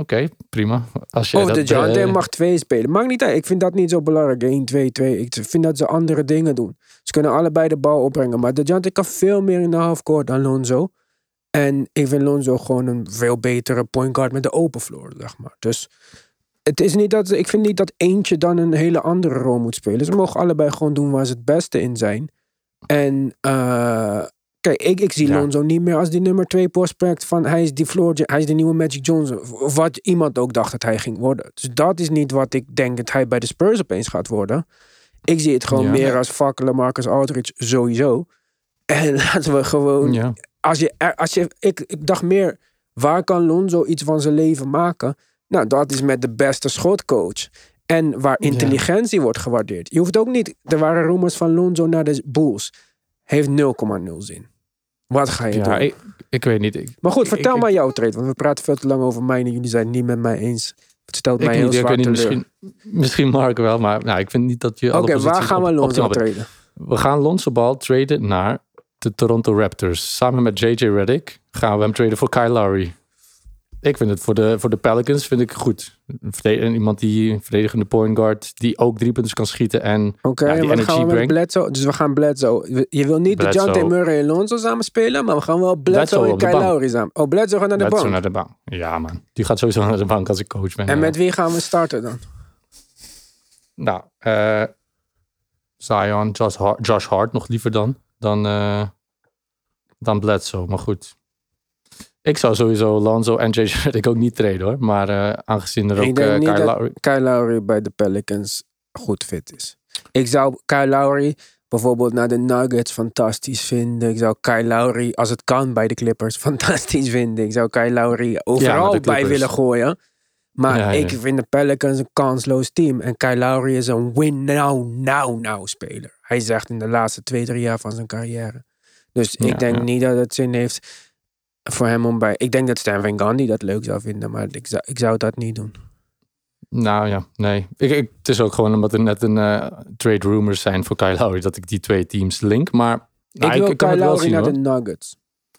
Speaker 3: Oké, prima. Als jij
Speaker 1: Of de
Speaker 3: eh,
Speaker 1: mag twee spelen. Maakt niet uit. Ik vind dat niet zo belangrijk. 1, 2, 2. Ik vind dat ze andere dingen doen. Ze kunnen allebei de bal opbrengen. Maar de DeJounte kan veel meer in de halfcourt dan Lonzo. En ik vind Lonzo gewoon een veel betere point guard met de open floor, zeg maar. Dus het is niet dat, ik vind niet dat eentje dan een hele andere rol moet spelen. Ze mogen allebei gewoon doen waar ze het beste in zijn. En eh, kijk, ik, ik zie
Speaker 3: Ja.
Speaker 1: Lonzo niet meer als die nummer twee prospect van hij is die floor, hij is de nieuwe Magic Johnson. Wat iemand ook dacht dat hij ging worden. Dus dat is niet wat ik denk dat hij bij de Spurs opeens gaat worden. Ik zie het gewoon
Speaker 3: Ja.
Speaker 1: meer als fakkelen Marcus Aldridge sowieso. En laten we gewoon
Speaker 3: Ja.
Speaker 1: Als je, als je ik, ik dacht meer, waar kan Lonzo iets van zijn leven maken? Nou, dat is met de beste schotcoach. En waar intelligentie wordt gewaardeerd. Je hoeft ook niet, er waren rumors van Lonzo naar de Bulls. Heeft 0,0 zin. Wat ga je
Speaker 3: Ja,
Speaker 1: doen?
Speaker 3: ik, ik weet niet. Ik,
Speaker 1: maar goed,
Speaker 3: ik-
Speaker 1: vertel maar jouw trade. Want we praten veel te lang over mij en jullie zijn het niet met mij eens. Het stelt mij heel
Speaker 3: niet,
Speaker 1: zwaar
Speaker 3: niet, misschien, misschien Mark wel, maar nou, ik vind niet dat je
Speaker 1: Oké, waar gaan we Lonzo traden?
Speaker 3: We gaan Lonzo Ball traden naar de Toronto Raptors. Samen met JJ Redick gaan we hem traden voor Kyle Lowry. Ik vind het voor de, voor de Pelicans vind ik goed. Een Iemand die een verdedigende point guard, die ook drie punten kan schieten en ja, die energy
Speaker 1: gaan we
Speaker 3: brengt.
Speaker 1: Bledsoe? Dus we gaan Bledsoe. Je wil niet de. Jante Murray en Lonzo samen spelen, maar we gaan wel Bledsoe,
Speaker 3: Bledsoe
Speaker 1: en Kyle. Lowry samen. Oh, Bledsoe gaat naar de
Speaker 3: Bledsoe
Speaker 1: bank.
Speaker 3: naar de bank. Ja man, die gaat sowieso naar de bank als ik coach ben.
Speaker 1: En
Speaker 3: Ja.
Speaker 1: met wie gaan we starten dan?
Speaker 3: Nou, eh, Zion, Josh Hart, Josh Hart nog liever dan. Dan, eh, dan Bledsoe, maar goed. Ik zou sowieso Lonzo en JJ Redick ook niet traden hoor. Maar eh, aangezien er
Speaker 1: Ik
Speaker 3: ook
Speaker 1: denk
Speaker 3: eh Kyle Lowry...
Speaker 1: Kyle Lowry bij de Pelicans goed fit is. Ik zou Kyle Lowry bijvoorbeeld naar de Nuggets fantastisch vinden. Ik zou Kyle Lowry, als het kan, bij de Clippers fantastisch vinden. Ik zou Kyle Lowry overal bij willen gooien. Maar
Speaker 3: Ja, ja.
Speaker 1: ik vind de Pelicans een kansloos team. En Kyle Lowry is een win now, now, now speler. Hij zegt in de laatste twee, drie jaar van zijn carrière. Dus
Speaker 3: Ja,
Speaker 1: ik denk
Speaker 3: ja.
Speaker 1: niet dat het zin heeft voor hem om bij... Ik denk dat Stan Van Gundy dat leuk zou vinden, maar ik zou, ik zou dat niet doen.
Speaker 3: Nou ja, nee. Ik, ik, het is ook gewoon omdat er net een eh, trade rumors zijn voor Kyle Lowry... dat ik die twee teams link. Maar nou,
Speaker 1: ik wil
Speaker 3: kan
Speaker 1: Kyle Lowry naar de Nuggets.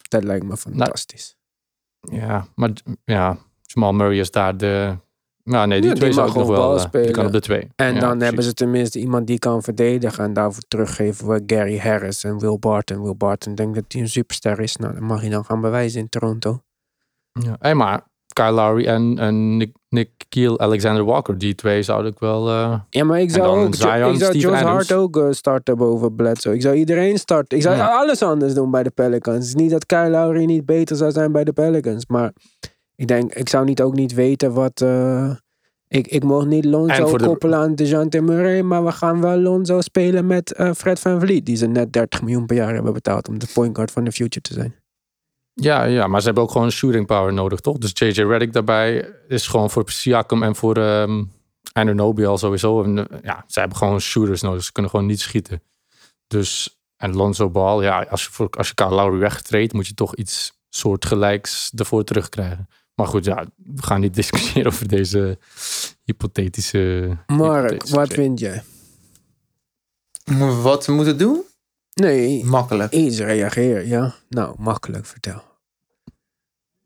Speaker 1: Dat lijkt me fantastisch.
Speaker 3: Ja, maar ja, Jamal Murray is daar de... Nou nee, die
Speaker 1: Ja, die
Speaker 3: twee zou ik nog wel... eh, die
Speaker 1: spelen.
Speaker 3: kan op de twee.
Speaker 1: en
Speaker 3: Ja,
Speaker 1: dan hebben ze tenminste iemand die kan verdedigen. En daarvoor teruggeven we Gary Harris en Will Barton. Will Barton denkt dat hij een superster is. Nou, dat mag je dan gaan bewijzen in Toronto.
Speaker 3: Ja, hey, maar Kyle Lowry en, en Nick, Nick Kiel, Alexander Walker, die twee zouden ik wel. eh,
Speaker 1: Ja, maar ik zou ook
Speaker 3: Zion,
Speaker 1: ik zou Josh. Hart ook eh, starten boven Bledsoe. Ik zou iedereen starten. Ik zou
Speaker 3: Ja.
Speaker 1: alles anders doen bij de Pelicans. Het is niet dat Kyle Lowry niet beter zou zijn bij de Pelicans. Maar ik denk, ik zou niet ook niet weten wat... eh, ik, ik mocht niet Lonzo
Speaker 3: voor de-
Speaker 1: koppelen aan DeJounte Murray. Maar we gaan wel Lonzo spelen met eh, Fred Van Vliet. Die ze net 30 miljoen per jaar hebben betaald om de point guard van de future te zijn.
Speaker 3: ja, ja, maar ze hebben ook gewoon shooting power nodig, toch? Dus JJ Redick daarbij is gewoon voor Siakam en voor ehm Anunoby al sowieso. En, ja, ze hebben gewoon shooters nodig. Ze kunnen gewoon niet schieten. Dus, en Lonzo Ball, ja, als je, voor, als je Kyle Lowry wegtreedt, moet je toch iets soortgelijks ervoor terugkrijgen. Maar goed, ja, we gaan niet discussiëren over deze hypothetische.
Speaker 1: Mark,
Speaker 3: hypothetische
Speaker 1: wat
Speaker 3: trade.
Speaker 1: vind jij?
Speaker 4: Wat we moeten doen?
Speaker 1: Nee,
Speaker 4: Makkelijk.
Speaker 1: iets reageer. Ja, nou, makkelijk, vertel.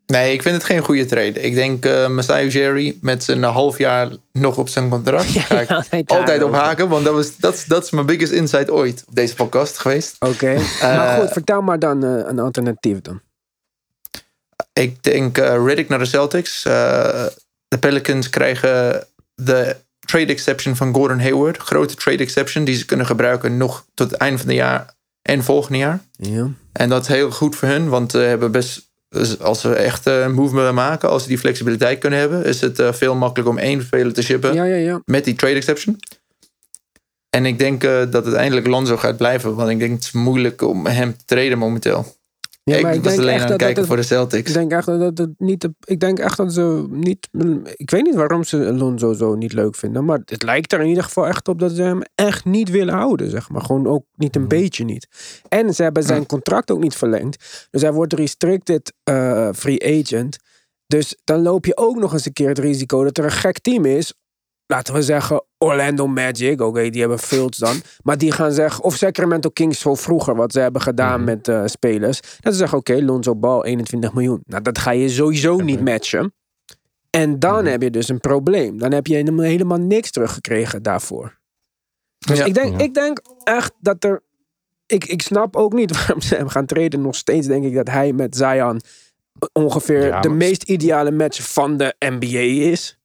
Speaker 4: Nee, ik vind het geen goede trade. Ik denk eh Masai Ujiri met zijn half jaar nog op zijn contract. Ga ik
Speaker 1: altijd
Speaker 4: altijd op haken, want dat, was, dat, is- dat is mijn biggest insight ooit op deze podcast geweest.
Speaker 1: Oké, maar goed, vertel maar dan eh, een alternatief dan.
Speaker 4: Ik denk eh Riddick naar de Celtics. Eh, de Pelicans krijgen de trade exception van Gordon Hayward. Grote trade exception die ze kunnen gebruiken nog tot het einde van het jaar en volgende jaar.
Speaker 1: Ja.
Speaker 4: En dat is heel goed voor hun, want ze hebben best, als ze echt eh, een move willen maken, als ze die flexibiliteit kunnen hebben, is het eh, veel makkelijker om één speler te shippen
Speaker 1: ja, ja, ja.
Speaker 4: met die trade exception. En ik denk eh, dat uiteindelijk Lonzo gaat blijven, want ik denk het is moeilijk om hem te traden momenteel.
Speaker 1: Ja
Speaker 4: ik
Speaker 1: maar
Speaker 4: was alleen aan het kijken
Speaker 1: het-
Speaker 4: voor de Celtics.
Speaker 1: Ik denk echt dat het niet. de- Ik denk echt dat ze niet. Ik weet niet waarom ze Alonso zo niet leuk vinden. Maar het lijkt er in ieder geval echt op dat ze hem echt niet willen houden. Zeg maar. Gewoon ook niet een beetje niet. En ze hebben zijn contract ook niet verlengd. Dus hij wordt restricted eh, free agent. Dus dan loop je ook nog eens een keer het risico dat er een gek team is. Laten we zeggen Orlando Magic. Oké, die hebben Fields dan. Maar die gaan zeggen. Of Sacramento Kings zo vroeger. Wat ze hebben gedaan met eh, spelers. Dat ze zeggen: oké, Lonzo Ball 21 miljoen. Nou, dat ga je sowieso niet matchen. En dan heb je dus een probleem. Dan heb je helemaal, helemaal niks teruggekregen daarvoor. Dus
Speaker 4: Ja.
Speaker 1: ik, denk, ik denk echt dat er. Ik, ik snap ook niet waarom ze hem gaan treden. Nog steeds denk ik dat hij met Zion ongeveer
Speaker 3: Ja,
Speaker 1: de meest ideale match van de NBA is.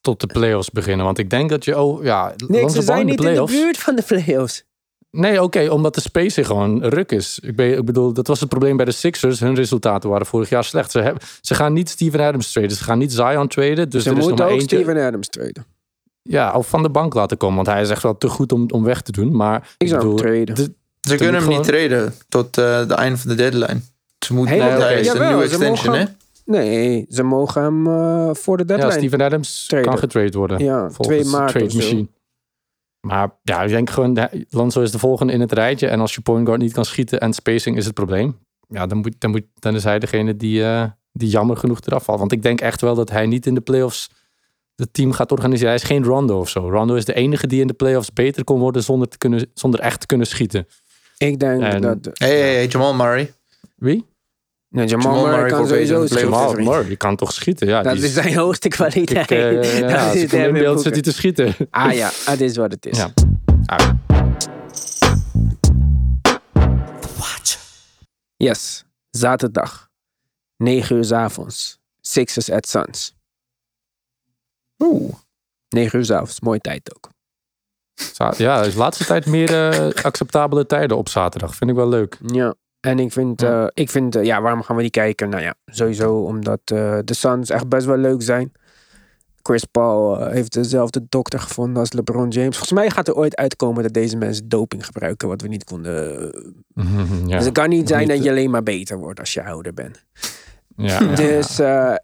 Speaker 3: Tot de playoffs beginnen. Want ik denk dat je... Oh, ja, Lonzo
Speaker 1: ze zijn niet in de buurt van de playoffs.
Speaker 3: Nee, oké, omdat de spacing gewoon ruk is. Ik, ben, ik bedoel, dat was het probleem bij de Sixers. Hun resultaten waren vorig jaar slecht. Ze, hebben, ze gaan niet Steven Adams traden. Ze gaan niet Zion traden. Dus
Speaker 1: Ze
Speaker 3: er is nog
Speaker 1: moeten
Speaker 3: maar
Speaker 1: ook
Speaker 3: eentje.
Speaker 1: Steven Adams treden.
Speaker 3: Ja, of van de bank laten komen. Want hij is echt wel te goed om, om weg te doen. Maar
Speaker 1: Ik zou hem
Speaker 3: bedoel,
Speaker 1: traden.
Speaker 3: de-
Speaker 4: Ze kunnen hem niet traden tot eh de einde van de deadline. Ze moeten
Speaker 1: Hele-
Speaker 4: want hij
Speaker 3: oké.
Speaker 4: is een nieuwe extension, hè?
Speaker 1: Nee, ze mogen hem eh, voor de
Speaker 3: ja,
Speaker 1: deadline.
Speaker 3: Steven Adams
Speaker 1: traden.
Speaker 3: kan getrade worden.
Speaker 1: Ja, 2
Speaker 3: volgens
Speaker 1: maart
Speaker 3: trade machine. Maar ja, ik denk gewoon, Lonzo is de volgende in het rijtje. En als je point guard niet kan schieten en spacing is het probleem. Ja, dan, moet, dan, moet, dan is hij degene die, eh, die jammer genoeg eraf valt. Want ik denk echt wel dat hij niet in de playoffs het team gaat organiseren. Hij is geen Rondo of zo. Rondo is de enige die in de playoffs beter kon worden zonder, te kunnen, zonder echt te kunnen schieten.
Speaker 1: Ik denk
Speaker 3: En-
Speaker 1: dat...
Speaker 4: Hey, hey, hey, Jamal Murray.
Speaker 3: Wie?
Speaker 1: Nee, Jamal,
Speaker 4: Jamal
Speaker 1: Murray kan sowieso schieten.
Speaker 3: Jamal. Murray, die kan toch schieten? Ja,
Speaker 1: Dat
Speaker 3: die
Speaker 1: is zijn hoogste kwaliteit.
Speaker 3: Ik, ja,
Speaker 1: Dat
Speaker 3: als
Speaker 1: is
Speaker 3: ik hem
Speaker 1: Devin
Speaker 3: in beeld zit hij te schieten.
Speaker 1: Ah ja, het is wat het is.
Speaker 3: Ja. Ah,
Speaker 1: Yes, zaterdag. 9 uur 's avonds. Sixers at Suns.
Speaker 4: Oeh.
Speaker 1: 9 uur 's avonds, mooie tijd ook.
Speaker 3: ja, is de laatste tijd meer eh, acceptabele tijden op zaterdag. Vind ik wel leuk.
Speaker 1: Ja, en ik vind,
Speaker 3: Ja.
Speaker 1: eh, ik vind eh, ja, waarom gaan we die kijken? Nou ja, sowieso omdat eh, de Suns echt best wel leuk zijn. Chris Paul heeft dezelfde dokter gevonden als LeBron James. Volgens mij gaat er ooit uitkomen dat deze mensen doping gebruiken, wat we niet konden.
Speaker 3: ja.
Speaker 1: Dus het kan niet zijn
Speaker 3: Niet,
Speaker 1: dat je alleen maar beter wordt als je ouder bent.
Speaker 3: ja.
Speaker 1: Dus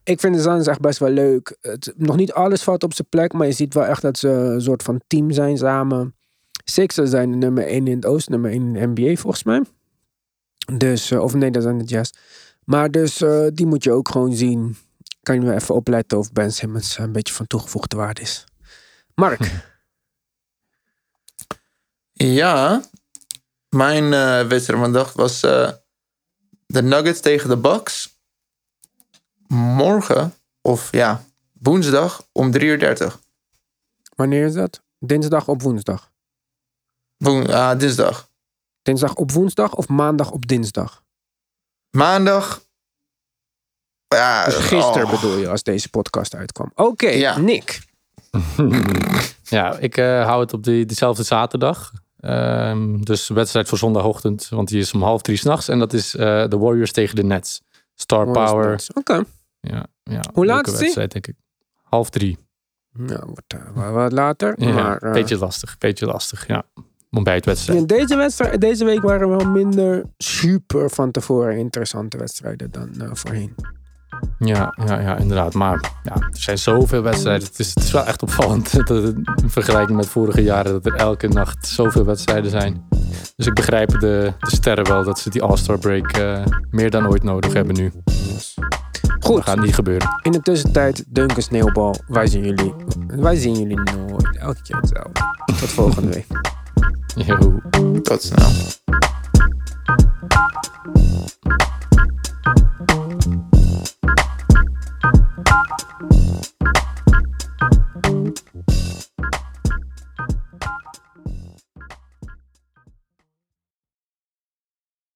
Speaker 1: ik vind de Suns echt best wel leuk. Het, nog niet alles valt op zijn plek, maar je ziet wel echt dat ze een soort van team zijn samen. Sixers zijn nummer 1 in het oosten, nummer 1 in de NBA volgens mij. Dus, eh, of nee, dat zijn de Jazz. Maar dus eh, die moet je ook gewoon zien. Kan je nu even opletten of Ben Simmons een beetje van toegevoegde waarde is. Mark,
Speaker 4: Ja, mijn eh, wedstrijd van de dag was eh, de Nuggets tegen de Bucks. Morgen, of ja, woensdag om 3 uur 30.
Speaker 1: wanneer is dat? Dinsdag op woensdag.
Speaker 4: Woen, ah, dinsdag.
Speaker 1: Dinsdag op woensdag of maandag op dinsdag?
Speaker 4: Maandag. Ja,
Speaker 1: Dus gisteren
Speaker 4: oh.
Speaker 1: bedoel je, als deze podcast uitkwam. Oké,
Speaker 4: Ja.
Speaker 1: Nick.
Speaker 3: Ja, ik eh, hou het op die, diezelfde zaterdag. Ehm, dus de wedstrijd voor zondagochtend, want die is om half drie s'nachts. En dat is eh, de Warriors tegen de Nets. Star Power.
Speaker 1: Oké.
Speaker 3: Ja, ja,
Speaker 1: Hoe laat is die?
Speaker 3: wedstrijd, denk ik. Half drie.
Speaker 1: Nou, wordt eh, wat later.
Speaker 3: Ja,
Speaker 1: maar, eh,
Speaker 3: beetje lastig, beetje lastig. Ja, ontbijtwedstrijd.
Speaker 1: ja, deze, wedstrijd, deze week waren wel minder super van tevoren interessante wedstrijden dan eh, voorheen.
Speaker 3: Ja, ja, ja, inderdaad. Maar ja, er zijn zoveel wedstrijden. Het is, het is wel echt opvallend dat het, in vergelijking met vorige jaren dat er elke nacht zoveel wedstrijden zijn. Dus ik begrijp de, de sterren wel dat ze die All-Star break eh, meer dan ooit nodig hebben nu.
Speaker 1: Goed,
Speaker 3: Dat gaat niet gebeuren.
Speaker 1: in de tussentijd, Duncan Sneeuwbal. Wij zien jullie, wij zien jullie nooit. Elke keer hetzelfde. Tot volgende week.
Speaker 3: Jo,
Speaker 4: gott snack.